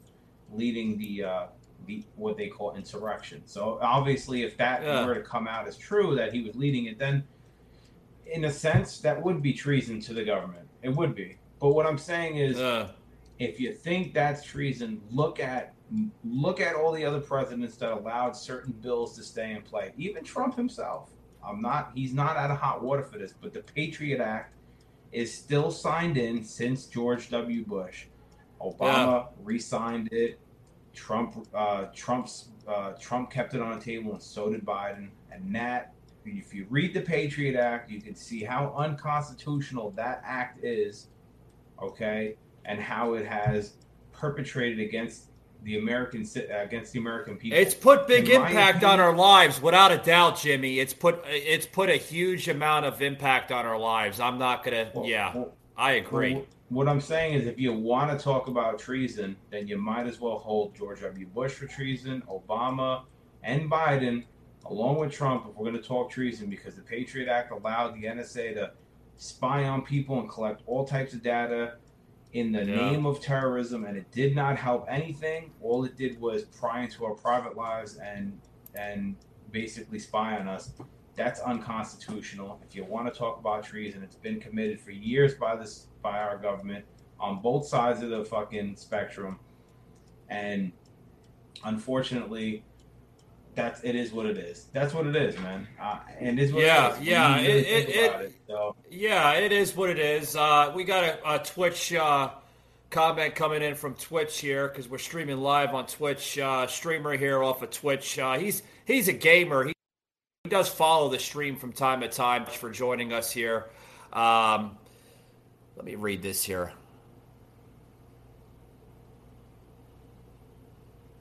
leading the uh, the what they call insurrection. So obviously, if that Yeah. were to come out as true that he was leading it, then in a sense that would be treason to the government. It would be. But what I'm saying is, Uh, if you think that's treason, look at look at all the other presidents that allowed certain bills to stay in play. Even Trump himself. I'm not he's not out of hot water for this, but the Patriot Act is still signed in since George W. Bush. Obama re-signed it. Trump uh, Trump's uh, Trump kept it on the table and so did Biden. And that if you read the Patriot Act, you can see how unconstitutional that act is, okay, and how it has perpetrated against the American against the American people. it's put big impact on our lives, without a doubt, Jimmy. It's put it's put a huge amount of impact on our lives. I'm not gonna. Well, yeah, well, I agree. Well, what I'm saying is, if you want to talk about treason, then you might as well hold George W. Bush for treason, Obama, and Biden, along with Trump, if we're going to talk treason, because the Patriot Act allowed the NSA to spy on people and collect all types of data in the Yeah. name of terrorism, and it did not help anything. All it did was pry into our private lives and and basically spy on us. That's unconstitutional. If you want to talk about treason, it's been committed for years by this by our government on both sides of the fucking spectrum. And unfortunately, that's it is what it is. That's what it is, man. Uh, and it's what Yeah, it is. yeah, really it- it- it, so. Yeah, it is what it is. Uh, we got a, a Twitch uh, comment coming in from Twitch here because we're streaming live on Twitch. Uh, streamer here off of Twitch. Uh, he's he's a gamer. He does follow the stream from time to time. For joining us here. Um, let me read this here.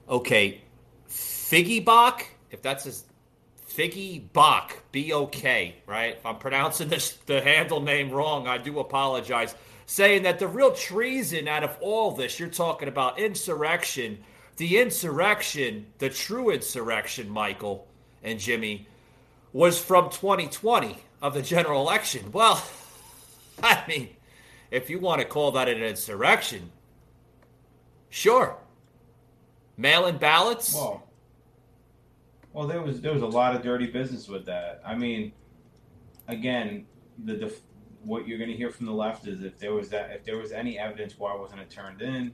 Okay, Figgy Bach, if that's his Figgy Bach, B O K, right? If I'm pronouncing this the handle name wrong, I do apologize. Saying that the real treason out of all this, you're talking about insurrection, the insurrection, the true insurrection, Michael and Jimmy, was from 2020 of the general election. Well, I mean, if you want to call that an insurrection, sure. Mail-in ballots. Well, well, there was there was a lot of dirty business with that. I mean, again, the def- what you're going to hear from the left is if there was that if there was any evidence, why wasn't it turned in?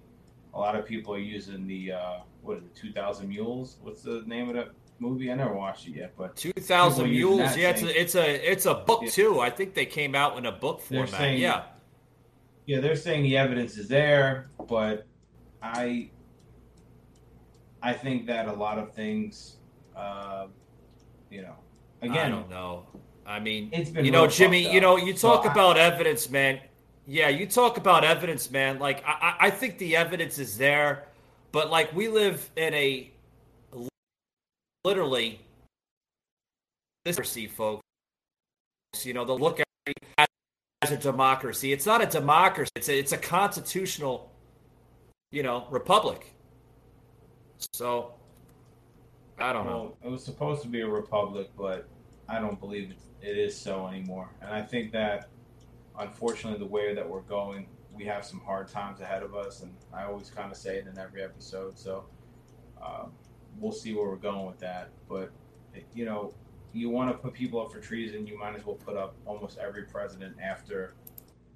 A lot of people are using the uh, what is it, Two Thousand Mules? What's the name of that movie? I never watched it yet, but Two thousand mules. Yeah, it's a, it's a it's a book Yeah. too. I think they came out in a book format. saying- yeah, yeah, they're saying the evidence is there, but I I think that a lot of things, uh, you know, again, I don't know. I mean, It's been you know, Jimmy. You know, you So talk I- about evidence, man. Yeah, you talk about evidence, man. Like I, I I think the evidence is there, but like we live in a literally democracy, folks. You know, they'll look at as a democracy. It's not a democracy. It's a, it's a constitutional, you know, republic. So, I don't know. It was supposed to be a republic, but I don't believe it, it is so anymore. And I think that, unfortunately, the way that we're going, we have some hard times ahead of us. And I always kind of say it in every episode. So um, we'll see where we're going with that. But, you know, you want to put people up for treason, you might as well put up almost every president after,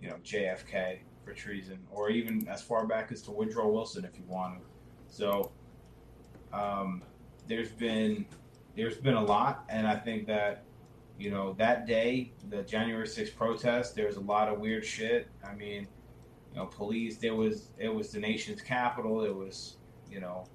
you know, JFK for treason, or even as far back as to Woodrow Wilson if you want to. So, um, there's been there's been a lot, and I think that you know that day, the January 6th protest, there was a lot of weird shit. I mean, you know, police. There was it was the nation's capital. It was you know,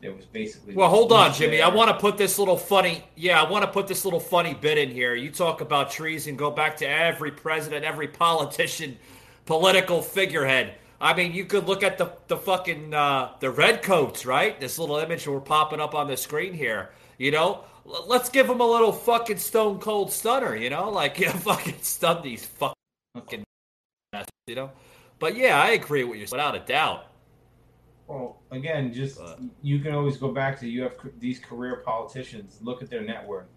there was basically. Well, hold on, Jimmy. I want to put this little funny. Yeah, I want to put this little funny bit in here. You talk about treason, go back to every president, every politician, political figurehead. I mean, you could look at the the fucking uh, the redcoats, right? This little image we're popping up on the screen here. You know, L- let's give them a little fucking stone cold stunner. You know, like yeah, fucking stun these fucking, you know. But yeah, I agree with you without a doubt. Well, again, just But- you can always go back to you have these career politicians. Look at their net worth.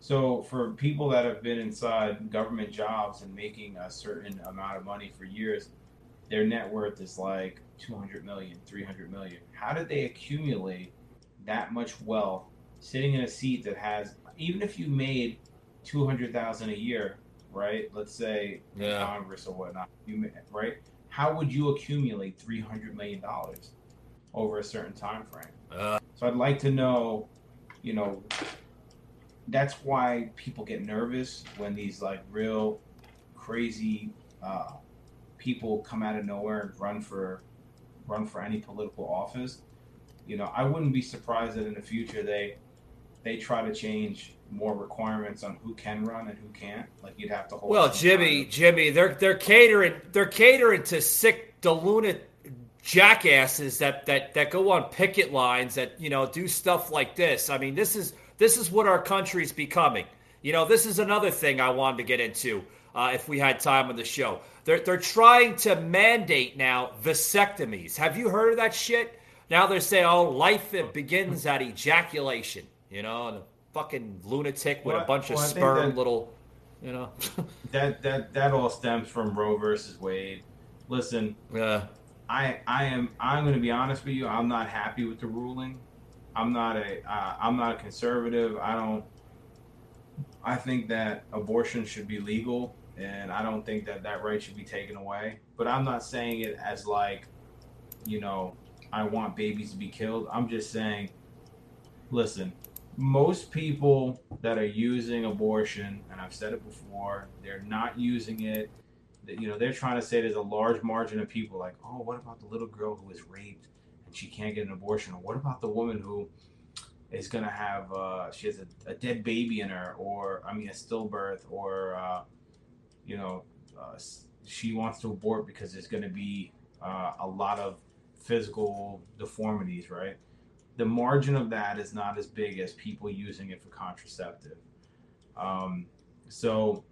So for people that have been inside government jobs and making a certain amount of money for years, their net worth is like 200 million, 300 million. How did they accumulate that much wealth sitting in a seat that has even if you made 200,000 a year, right? Let's say in Yeah. Congress or whatnot, you right? How would you accumulate 300 million dollars over a certain time frame? Uh, So I'd like to know, you know, that's why people get nervous when these like real crazy uh, people come out of nowhere and run for run for any political office. You know, I wouldn't be surprised that in the future they they try to change more requirements on who can run and who can't. Like you'd have to hold. Well, Jimmy, Jimmy, they're they're catering they're catering to sick, deluded jackasses that that that go on picket lines that you know do stuff like this. I mean, this is this is what our country's becoming. You know, this is another thing I wanted to get into uh, if we had time on the show. They're they're trying to mandate now vasectomies. Have you heard of that shit? Now they're saying, oh, life begins at ejaculation. You know, fucking lunatic with Well, a bunch well, of sperm, that- little, you know. that that that all stems from Roe versus Wade. Listen, Yeah. I I am I'm going to be honest with you. I'm not happy with the ruling. I'm not a uh, I'm not a conservative. I don't. I think that abortion should be legal, and I don't think that that right should be taken away. But I'm not saying it as like, you know, I want babies to be killed. I'm just saying, listen, most people that are using abortion, and I've said it before, they're not using it. You know, they're trying to say there's a large margin of people like, oh, what about the little girl who was raped and she can't get an abortion? Or what about the woman who is going to have, uh, she has a, a dead baby in her, or, I mean, a stillbirth, or, uh, you know, uh, she wants to abort because there's going to be uh, a lot of physical deformities, right? The margin of that is not as big as people using it for contraceptive. Um, so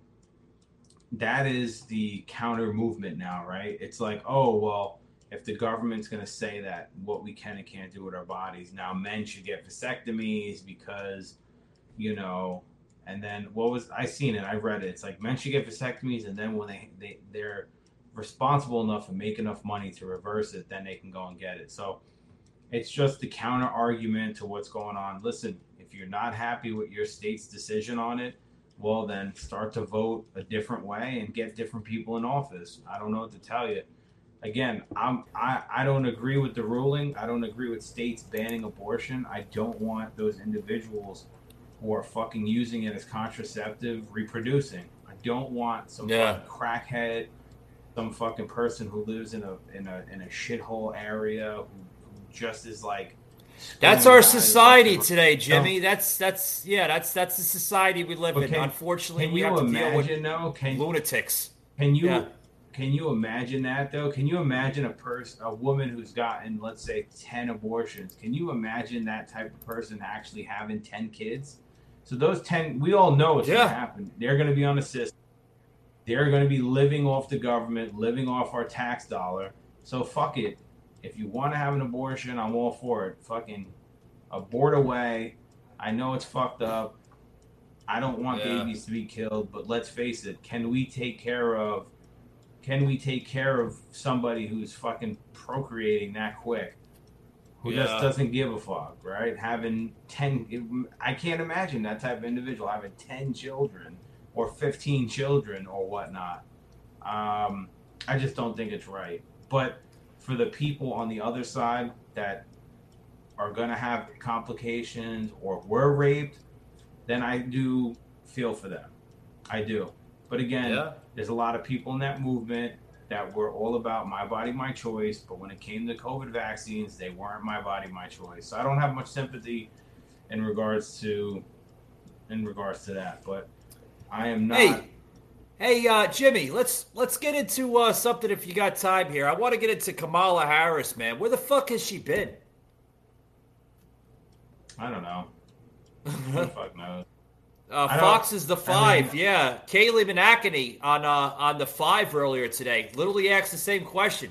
that is the counter movement now, right? It's like, oh, well, if the government's going to say that what we can and can't do with our bodies, now men should get vasectomies because, you know, and then what was I seen it? I read it. It's like men should get vasectomies, and then when they they they're responsible enough and make enough money to reverse it, then they can go and get it. So it's just the counter argument to what's going on. Listen, if you're not happy with your state's decision on it, well, then start to vote a different way and get different people in office. I don't know what to tell you. Again, I'm I, I don't agree with the ruling. I don't agree with states banning abortion. I don't want those individuals who are fucking using it as contraceptive reproducing. I don't want some Yeah. fucking crackhead, some fucking person who lives in a in a in a shithole area who just as like That's our society left and today, Jimmy. Oh. That's that's yeah, that's that's the society we live in. Unfortunately, Can we you have to deal imagine with though? Can lunatics. can you Yeah. can you imagine that though? Can you imagine a person, a woman who's gotten let's say ten abortions? Can you imagine that type of person actually having ten kids? So those ten, we all know what's Yeah. going to happen. They're going to be on the system. They're going to be living off the government, living off our tax dollar. So fuck it. If you want to have an abortion, I'm all for it. Fucking abort away. I know it's fucked up. I don't want Yeah. babies to be killed, but let's face it. Can we take care of? Can we take care of somebody who's fucking procreating that quick? Who Yeah. just doesn't give a fuck, right? Having ten, I can't imagine that type of individual having ten children or fifteen children or whatnot. Um, I just don't think it's right. But for the people on the other side that are going to have complications or were raped, then I do feel for them. I do. But again, Yeah. there's a lot of people in that movement that were all about my body, my choice. But when it came to COVID vaccines, they weren't my body, my choice. So I don't have much sympathy in regards to in regards to that. But I am not. Hey, hey, uh, Jimmy, let's let's get into uh, something if you got time here. I want to get into Kamala Harris, man. Where the fuck has she been? I don't know. Who the fuck knows? Uh, Fox is the I five, mean- yeah. Kayleigh McEnany on uh, on the five earlier today literally asked the same question.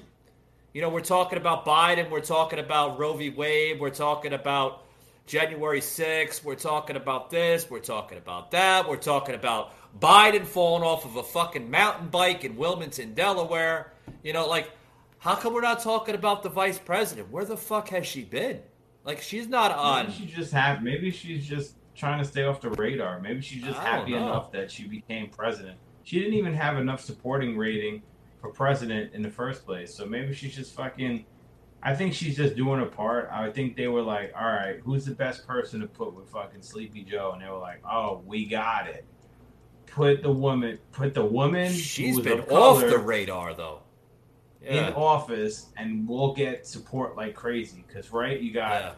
You know, we're talking about Biden, we're talking about Roe v. Wade, we're talking about January 6th, we're talking about this, we're talking about that, we're talking about Biden falling off of a fucking mountain bike in Wilmington, Delaware. You know, like, how come we're not talking about the vice president? Where the fuck has she been? Like, she's not on. Maybe she just have. Maybe she's just trying to stay off the radar. Maybe she's just happy know. enough that she became president. She didn't even have enough supporting rating for president in the first place. So maybe she's just fucking. I think she's just doing her part. I think they were like, all right, who's the best person to put with fucking Sleepy Joe? And they were like, oh, we got it. Put the woman, put the woman She's who's been of off the radar, though. in office, and we'll get support like crazy. Because right, you got yeah.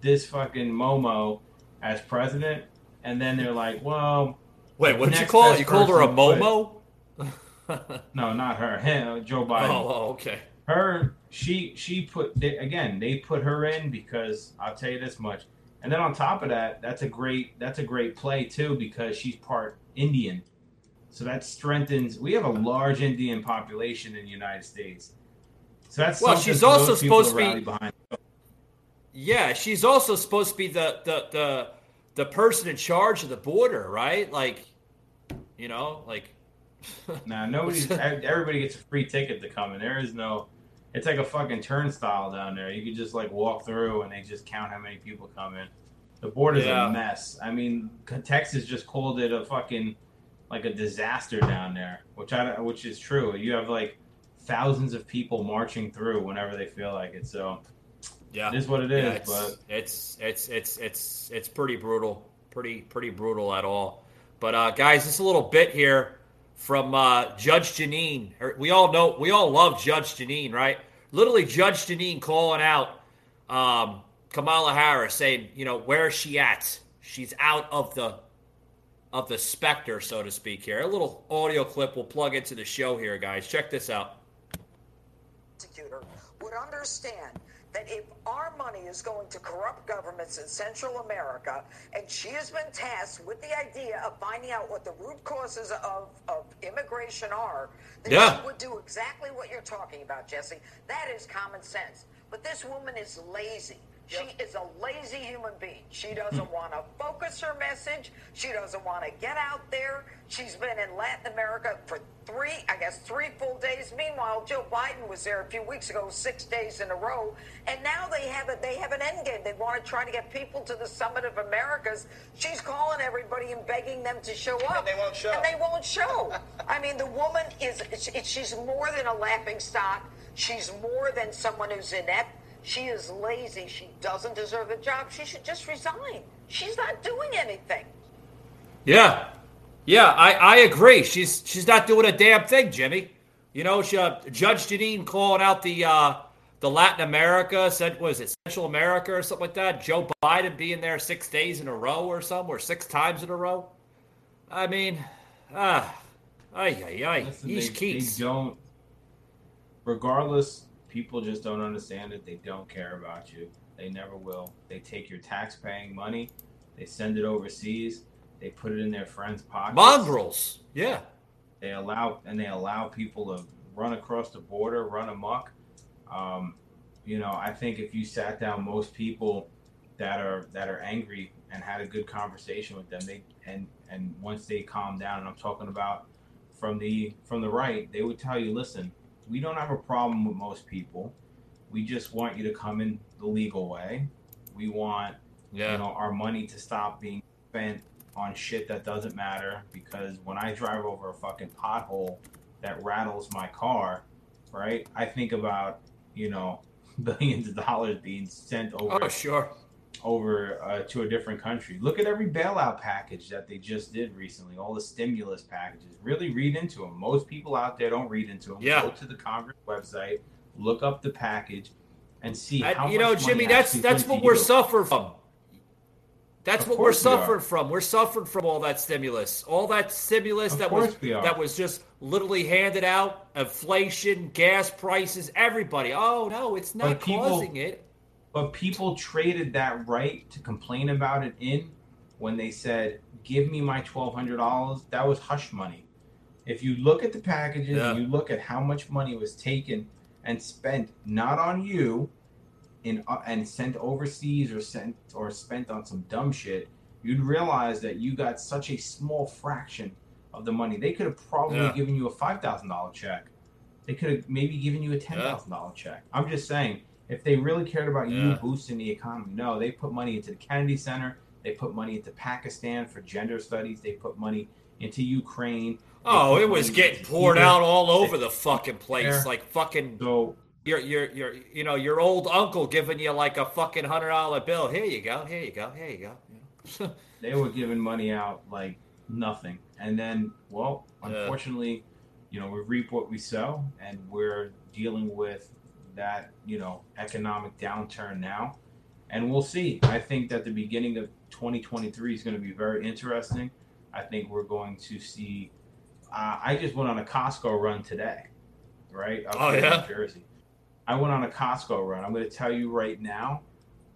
this fucking Momo as president, and then they're like, well, Wait, what did you call it? You called her a Momo? no, not her, him, Joe oh, Biden. oh, okay. Her, she, she put they, again. They put her in because I'll tell you this much. And then on top of that, that's a great that's a great play too because she's part Indian, so that strengthens. We have a large Indian population in the United States, so that's Well, she's also supposed to be- behind. Yeah, she's also supposed to be the the the the person in charge of the border, right? Like, you know, like. Nah, nobody's. everybody gets a free ticket to come in. There is no. It's like a fucking turnstile down there. You could just like walk through, and they just count how many people come in. The border's Yeah. a mess. I mean, Texas just called it a fucking like a disaster down there, which I which is true. You have like thousands of people marching through whenever they feel like it. So Yeah, It is what it Yeah, it's, but it's it's it's it's it's pretty brutal, pretty pretty brutal at all. But uh, guys, just a little bit here from uh, Judge Jeanine. We all know, we all love Judge Jeanine, right? Literally, Judge Jeanine calling out um, Kamala Harris, saying, you know, where is she at? She's out of the of the specter, so to speak. Here, a little audio clip we'll plug into the show here, guys. Check this out. prosecutor would understand that if our money is going to corrupt governments in Central America, and she has been tasked with the idea of finding out what the root causes of, of immigration are, then Yeah. she would do exactly what you're talking about, Jesse. That is common sense. But this woman is lazy. She is a lazy human being. She doesn't want to focus her message. She doesn't want to get out there. She's been in Latin America for three, I guess, three full days. Meanwhile, Joe Biden was there a few weeks ago, six days in a row, and now they have a they have an end game. They want to try to get people to the Summit of Americas. She's calling everybody and begging them to show up, and they won't show. And they won't show. I mean, the woman is she- she's more than a laughing stock. She's more than someone who's inept. She is lazy. She doesn't deserve the job. She should just resign. She's not doing anything. Yeah, yeah, I, I agree. She's she's not doing a damn thing, Jimmy. You know, she, uh, Judge Jeanine calling out the uh, the Latin America, said was it Central America or something like that. Joe Biden being there six days in a row or something, or six times in a row. I mean, ah, ay ay ay. listen, He's they, Keats. they don't. Regardless, people just don't understand it. They don't care about you. They never will. They take your tax-paying money, they send it overseas, they put it in their friends' pockets. Mongrels. Yeah. they allow and they allow people to run across the border, run amok. Um, you know, I think if you sat down most people that are that are angry and had a good conversation with them, they and and once they calm down, and I'm talking about from the from the right, they would tell you, listen, we don't have a problem with most people. We just want you to come in the legal way. We want Yeah. you know our money to stop being spent on shit that doesn't matter because when I drive over a fucking pothole that rattles my car, right? I think about, you know, billions of dollars being sent over Oh sure. Over uh, to a different country. Look at every bailout package that they just did recently, all the stimulus packages. Really read into them. Most people out there don't read into them. Yeah. Go to the Congress website, look up the package, and see how you know, Jimmy, that's that's what we're suffering from. That's Of what we're course we suffering from. We're suffering from all that stimulus, all that stimulus Of that was course we are. that was just literally handed out. Inflation, gas prices, everybody. Oh no, it's not people- causing it. But people traded that right to complain about it in when they said, "Give me my twelve hundred dollars." That was hush money. If you look at the packages Yeah. you look at how much money was taken and spent not on you, in uh, and sent overseas or sent or spent on some dumb shit, you'd realize that you got such a small fraction of the money. They could have probably Yeah. given you a five thousand dollar check. They could have maybe given you a ten thousand dollar check. I'm just saying, if they really cared about you Yeah. boosting the economy, no, they put money into the Kennedy Center. They put money into Pakistan for gender studies. They put money into Ukraine. Oh, it was getting poured out all over the fucking place, There. like fucking So your your your you know your old uncle giving you like a fucking hundred dollar bill. Here you go. Here you go. Here you go. they were giving money out like nothing. And then, well, Yeah. unfortunately, you know, we reap what we sow, and we're dealing with that, you know, economic downturn now. And we'll see. I think that the beginning of 2023 is going to be very interesting. I think we're going to see. Uh, I just went on a Costco run today, right? Up Oh, yeah? New Jersey. I went on a Costco run. I'm going to tell you right now,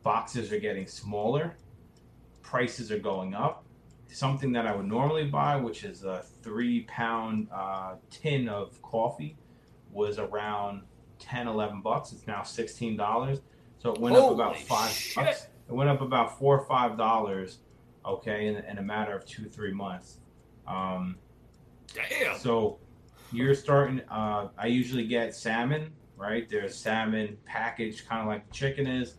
boxes are getting smaller prices are going up. Something that I would normally buy, which is a three pound uh, tin of coffee, was around 10, 11 bucks. It's now $16. So it went up about five shit. bucks. It went up about four or five dollars, okay, in, in a matter of two, three months. Um, Damn. so you're starting. Uh, I usually get salmon, right? There's salmon packaged, kind of like the chicken is.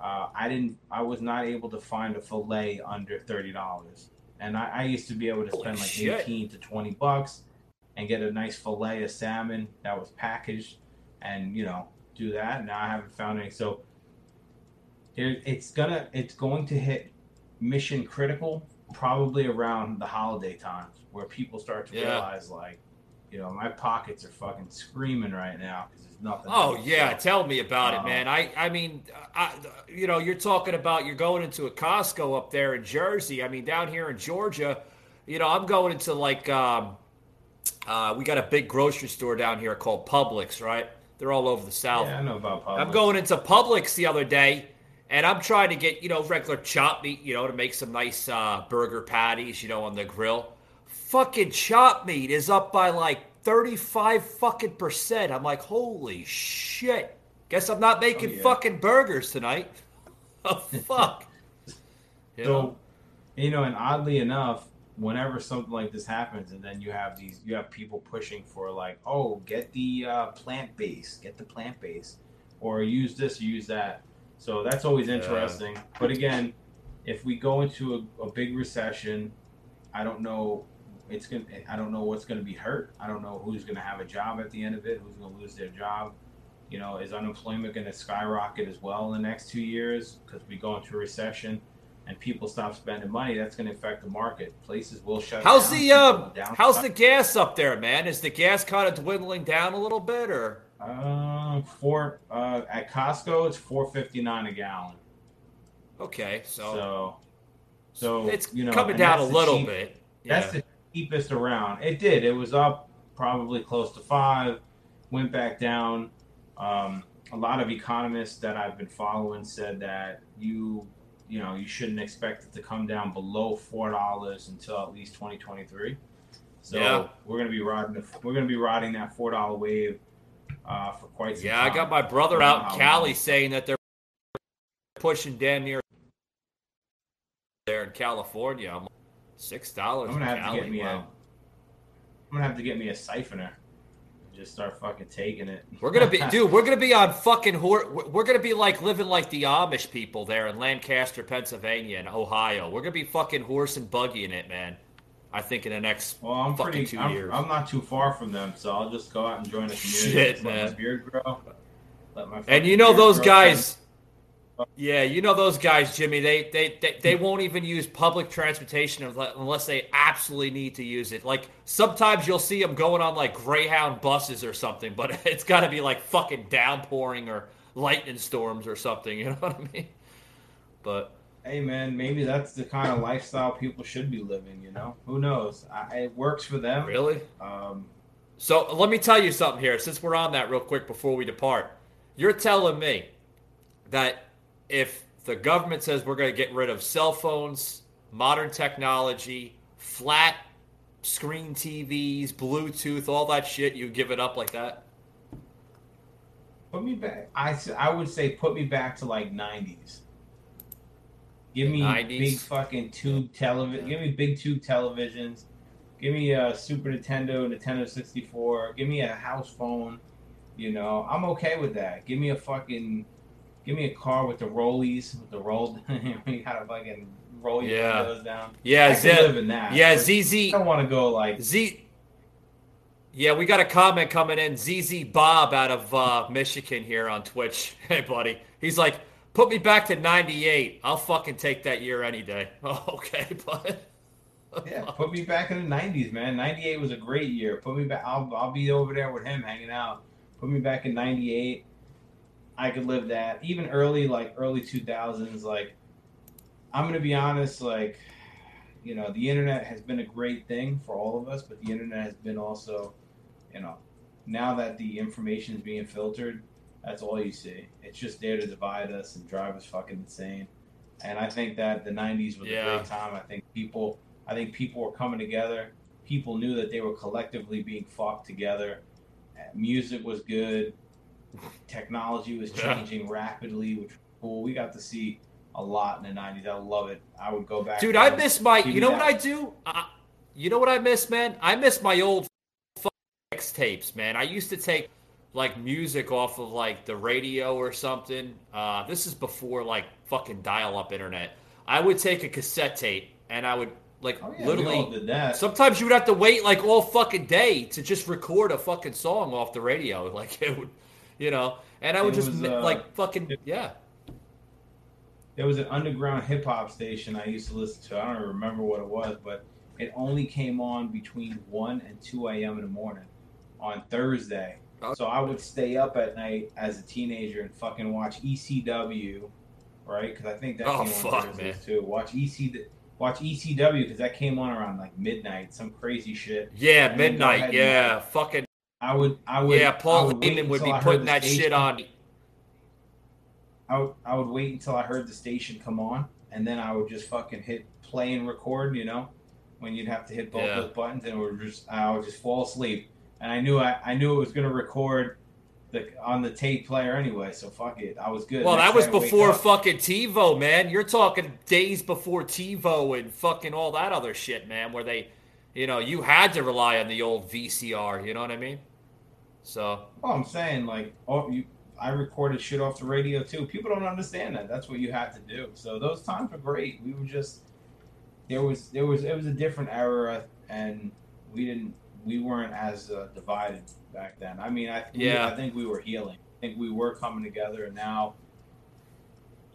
Uh, I didn't. I was not able to find a fillet under thirty dollars, and I, I used to be able to Holy spend like shit. eighteen to twenty bucks and get a nice fillet of salmon that was packaged, and you know do that. Now I haven't found any. So there, it's gonna it's going to hit mission critical probably around the holiday times where people start to Yeah. realize like, you know, my pockets are fucking screaming right now because there's nothing. Oh yeah, tell me about it, man. I I mean, I, you know, you're talking about you're going into a Costco up there in Jersey. I mean, down here in Georgia, you know, I'm going into like um, uh, we got a big grocery store down here called Publix, right? They're all over the South. yeah, I know about Publix. I'm going into Publix the other day, and I'm trying to get you know regular chop meat, you know, to make some nice uh, burger patties, you know, on the grill. Fucking chop meat is up by like 35 fucking percent. I'm like, holy shit! Guess I'm not making Oh, yeah. fucking burgers tonight. Oh fuck! You know? So, you know, and oddly enough, whenever something like this happens, and then you have these, you have people pushing for like, oh, get the uh, plant base, get the plant base, or use this, use that. So that's always Yeah. interesting. But again, if we go into a, a big recession, I don't know. It's gonna. I don't know what's gonna be hurt. I don't know who's gonna have a job at the end of it. Who's gonna lose their job? You know, is unemployment going to skyrocket as well in the next two years because we go into a recession and people stop spending money? That's going to affect the market. Places will shut How's down. the um, down- how's the gas up there, man? Is the gas kind of dwindling down a little bit, or uh, four uh, at Costco? It's four fifty nine a gallon. okay? So, So, so it's you know, coming down a little cheap- bit. That's the cheapest around. It did. It was up probably close to five, went back down. Um, a lot of economists that I've been following said that you, you know, you shouldn't expect it to come down below four dollars until at least 2023. So Yeah. we're gonna be riding. The, we're gonna be riding that four dollar wave uh, for quite some Yeah, time. I got my brother out in Cali long. saying that they're pushing damn near there in California. I'm like, six dollars. I'm gonna have Cali. to get me a. wow. I'm gonna have to get me a siphoner. Just start fucking taking it. We're gonna be, dude. We're gonna be on fucking. Hor- we're gonna be like living like the Amish people there in Lancaster, Pennsylvania, and Ohio. We're gonna be fucking horse and buggy in it, man. I think in the next Well, I'm fucking pretty. two I'm, years. I'm not too far from them, so I'll just go out and join the community. Shit, man. beard grow. Let my And you know those guys. Yeah, you know those guys, Jimmy. They they they, they won't even use public transportation unless they absolutely need to use it. Like sometimes you'll see them going on like Greyhound buses or something, but it's got to be like fucking downpouring or lightning storms or something. You know what I mean? But Hey, man, maybe that's the kind of lifestyle people should be living. You know, who knows? I, it works for them. really, Um, so let me tell you something here. Since we're on that real quick before we depart, you're telling me that if the government says we're going to get rid of cell phones, modern technology, flat screen TVs, Bluetooth, all that shit, you give it up like that? put me back. I, I would say put me back to like '90s. Give me 90s? big fucking tube television. Give me big tube televisions. Give me a Super Nintendo, Nintendo 64. Give me a house phone. You know, I'm okay with that. Give me a fucking, give me a car with the rollies, with the roll. you gotta fucking roll your Yeah. windows down. Yeah, I Z- live in that. yeah, but I don't want to go like Z. Yeah, we got a comment coming in. ZZ Bob out of uh, Michigan here on Twitch. Hey, buddy. He's like, put me back to 98. I'll fucking take that year any day. Oh, okay, but. Yeah, put me back in the '90s, man. '98 was a great year. Put me back. I'll I'll be over there with him, hanging out. Put me back in '98. I could live that. Even early, like early 2000s. Like, I'm gonna be honest. Like, you know, the internet has been a great thing for all of us, but the internet has been also, you know, now that the information is being filtered, that's all you see. It's just there to divide us and drive us fucking insane. And I think that the '90s was Yeah. a great time. I think people, I think people were coming together. People knew that they were collectively being fucked together. Music was good. Technology was Yeah. changing rapidly, which was cool. We got to see a lot in the '90s. I love it. I would go back. Dude, I miss my. You know what. I do? Uh, you know what I miss, man? I miss my old X tapes, man. I used to take like music off of like the radio or something. Uh, this is before like fucking dial-up internet. I would take a cassette tape and I would like Oh, yeah, literally. that. Sometimes you would have to wait like all fucking day to just record a fucking song off the radio. Like it would, you know. And I would just uh, like fucking yeah. there was an underground hip hop station I used to listen to. I don't remember what it was, but it only came on between one and two a.m. in the morning on Thursday. Oh. So I would stay up at night as a teenager and fucking watch ECW, right? Because I think that Oh, came fuck, on Thursdays man. too. Watch EC, watch ECW because that came on around like midnight, some crazy shit. Yeah, And then go midnight. Yeah, fucking I would, I would, yeah. Paul would Heyman would be until I heard putting that shit on. I would, I would wait until I heard the station come on, and then I would just fucking hit play and record. You know, when you'd have to hit both Yeah. those buttons, and it would just I would just fall asleep. And I knew I, I knew it was gonna record the on the tape player anyway, so fuck it. I was good. Well, Next that was day I'd wake before fucking TiVo, man. You're talking days before TiVo and fucking all that other shit, man. Where they, you know, you had to rely on the old VCR. You know what I mean? So Oh, I'm saying like, oh, you. I recorded shit off the radio too. People don't understand that. That's what you had to do. So those times were great. We were just there was there was it was a different era, and we didn't we weren't as uh, divided back then. I mean, I we- Yeah. I think we were healing. I think we were coming together, and now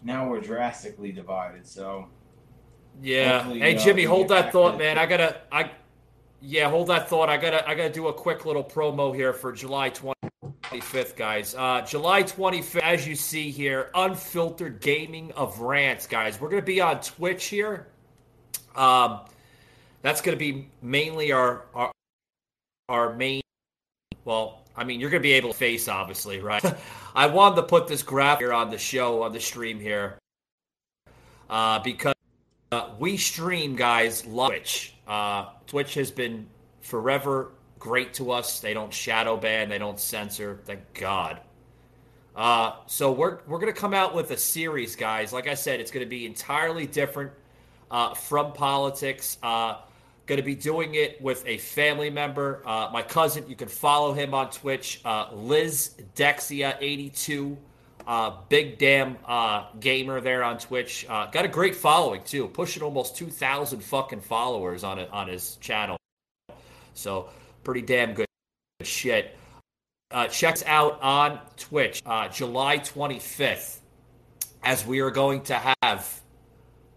now we're drastically divided. So yeah. Hey uh, Jimmy, we hold that thought, man. I gotta, I, yeah, hold that thought. I gotta, I gotta do a quick little promo here for July 25th, guys. Uh, July 25th, as you see here, unfiltered gaming of rants, guys. We're gonna be on Twitch here. Um, that's gonna be mainly our our our main. Well, I mean, you're gonna be able to face, obviously, right? I wanted to put this graph here on the show on the stream here, uh, because. Uh, we stream, guys, love Twitch. Uh, Twitch has been forever great to us. They don't shadow ban, they don't censor. Thank God. Uh, so we're we're gonna come out with a series, guys. Like I said, it's gonna be entirely different uh, from politics. Uh, gonna be doing it with a family member, uh, my cousin. You can follow him on Twitch, uh, Liz Dexia eighty two. Uh, big damn uh, gamer there on Twitch. Uh, got a great following too, pushing almost two thousand fucking followers on it on his channel. So pretty damn good shit. Uh, check us out on Twitch, uh, July twenty fifth, as we are going to have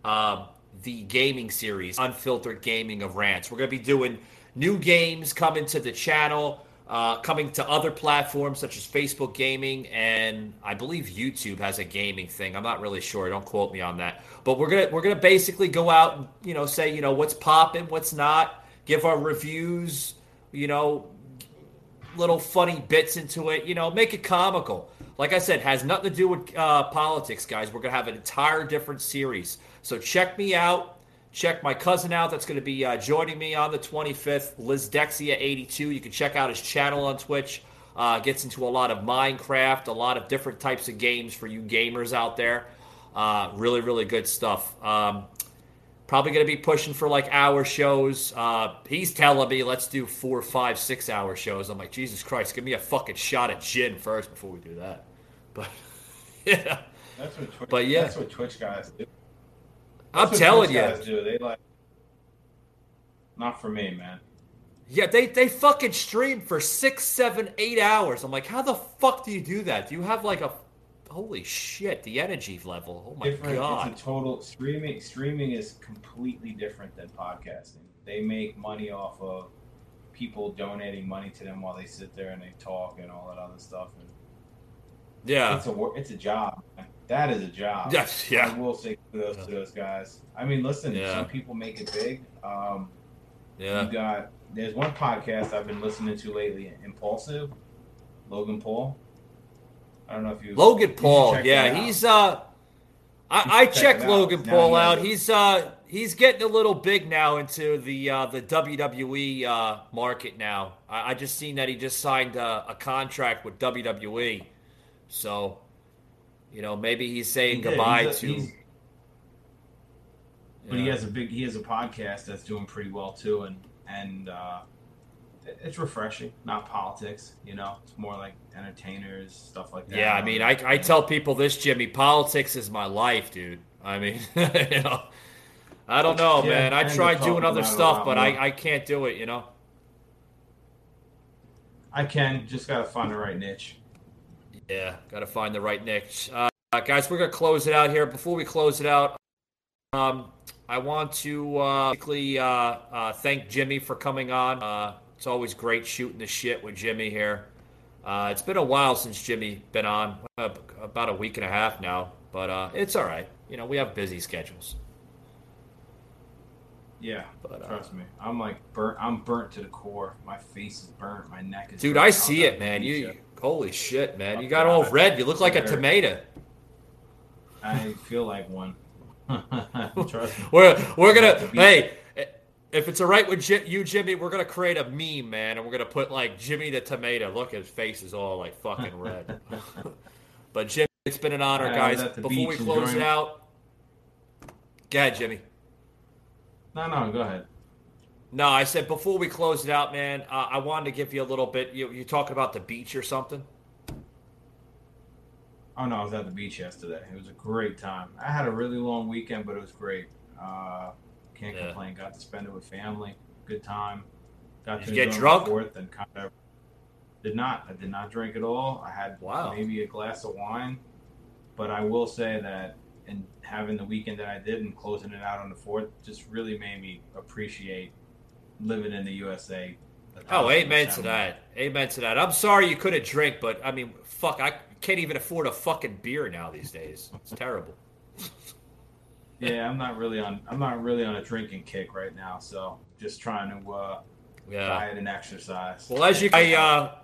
uh, the gaming series, Unfiltered Gaming of Rants. We're to be doing new games coming to the channel uh, coming to other platforms such as Facebook Gaming and I believe YouTube has a gaming thing. I'm not really sure. Don't quote me on that. But we're gonna we're gonna basically go out and you know say you know what's popping, what's not, give our reviews, you know, little funny bits into it. You know, make it comical. Like I said, has nothing to do with uh, politics, guys. We're gonna have an entire different series. So check me out. Check my cousin out. That's going to be uh, joining me on the 25th. Liz Dexia 82. You can check out his channel on Twitch. Uh, gets into a lot of Minecraft, a lot of different types of games for you gamers out there. Uh, really, really good stuff. Um, probably going to be pushing for like hour shows. Uh, he's telling me let's do four, five, six hour shows. I'm like, Jesus Christ, give me a fucking shot at gin first before we do that. But yeah, that's what Twitch, But yeah. that's what Twitch guys do. I'm telling you. do. They like not for me, man. Yeah, they they fucking stream for six, seven, eight hours. I'm like, how the fuck do you do that? Do you have like a holy shit, the energy level? Oh my different. god. It's a total streaming. Streaming is completely different than podcasting. They make money off of people donating money to them while they sit there and they talk and all that other stuff. And Yeah. it's a it's a job. man. That is a job. Yes, yeah. I will say kudos to those guys. I mean, listen, Yeah. some people make it big. Um, Yeah. You got there's one podcast I've been listening to lately, Impulsive, Logan Paul. I don't know if you Logan Paul, check yeah, he's uh I, I check checked out. Logan Paul out. He's uh he's getting a little big now into the uh the WWE uh market now. I, I just seen that he just signed a, a contract with WWE. So you know, maybe he's saying goodbye He's a- to he's- But he has a big he has a podcast that's doing pretty well too, and and uh, it's refreshing. Not politics, you know. It's more like entertainers stuff like that. Yeah, I mean, I, I tell people this, Jimmy. Politics is my life, dude. I mean, you know, I don't know, Yeah, man. I tried doing other about it a stuff, but more. I, I can't do it, you know. I can just gotta find the right niche. Yeah, got to find the right niche. Uh, guys, we're gonna close it out here. Before we close it out, um, I want to uh, quickly uh, uh, thank Jimmy for coming on. Uh, it's always great shooting the shit with Jimmy here. Uh, it's been a while since Jimmy been on, uh, about a week and a half now, but uh, it's all right. You know, we have busy schedules. Yeah, But, trust me, I'm like burnt. I'm burnt to the core. My face is burnt. My neck is. Dude, burnt. I see it, man. You, yesterday. Holy shit, man. You got all red. You look like a tomato. I feel like one. trust me. We're we're gonna hey, if it's all right with you, Jimmy, we're gonna create a meme, man, and we're gonna put like Jimmy the tomato. Look, his face is all like fucking red. but Jimmy, it's been an honor, I guys. Before we close it out, go ahead, Jimmy. No, no, go ahead. No, I said before we close it out, man. Uh, I wanted to give you a little bit. You you talking about the beach or something? Oh no, I was at the beach yesterday. It was a great time. I had a really long weekend, but it was great. Uh, can't Yeah. complain. Got to spend it with family. Good time. Got Did to you get drunk? Fourth and kind of did not. I did not drink at all. I had Wow. maybe a glass of wine, but I will say that in having the weekend that I did and closing it out on the fourth just really made me appreciate living in the USA. Oh, amen to that. Amen to that. I'm sorry you couldn't drink, but I mean, fuck, I can't even afford a fucking beer now these days. It's terrible. Yeah, I'm not really on. I'm not really on a drinking kick right now. So just trying to uh, Yeah. diet and exercise. Well, as you, I, uh,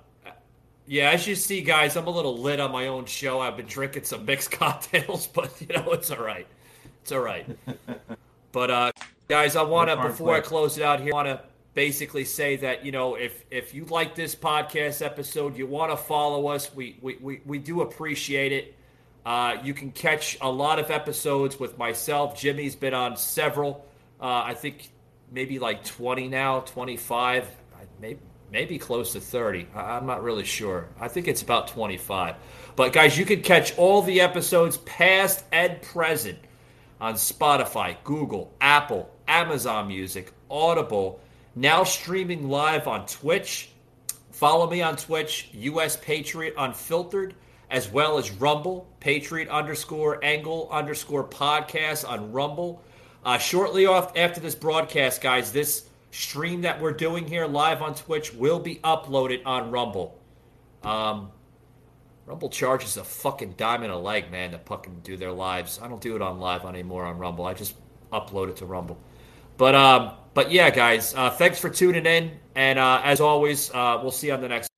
yeah, as you see, guys, I'm a little lit on my own show. I've been drinking some mixed cocktails, but you know, it's all right. It's all right. But uh, guys, I want to before I close it out here, I want to basically say that you know, if if you like this podcast episode, you want to follow us, we we we, we do appreciate it. Uh, you can catch a lot of episodes with myself. Jimmy's been on several. Uh, I think maybe like 20 now, 25, maybe maybe close to 30. I- I'm not really sure. I think it's about 25. But guys, you can catch all the episodes past and present on Spotify, Google, Apple, Amazon Music, Audible, now streaming live on Twitch. Follow me on Twitch, US Patriot Unfiltered, as well as Rumble, Patriot underscore angle underscore podcast on Rumble. Uh, shortly off after this broadcast, guys, this stream that we're doing here live on Twitch will be uploaded on Rumble. Um, Rumble charges a fucking dime a leg, man, to fucking do their lives. I don't do it on live anymore on Rumble. I just upload it to Rumble. But um, but yeah, guys, uh, thanks for tuning in, and uh, as always, uh, we'll see you on the next.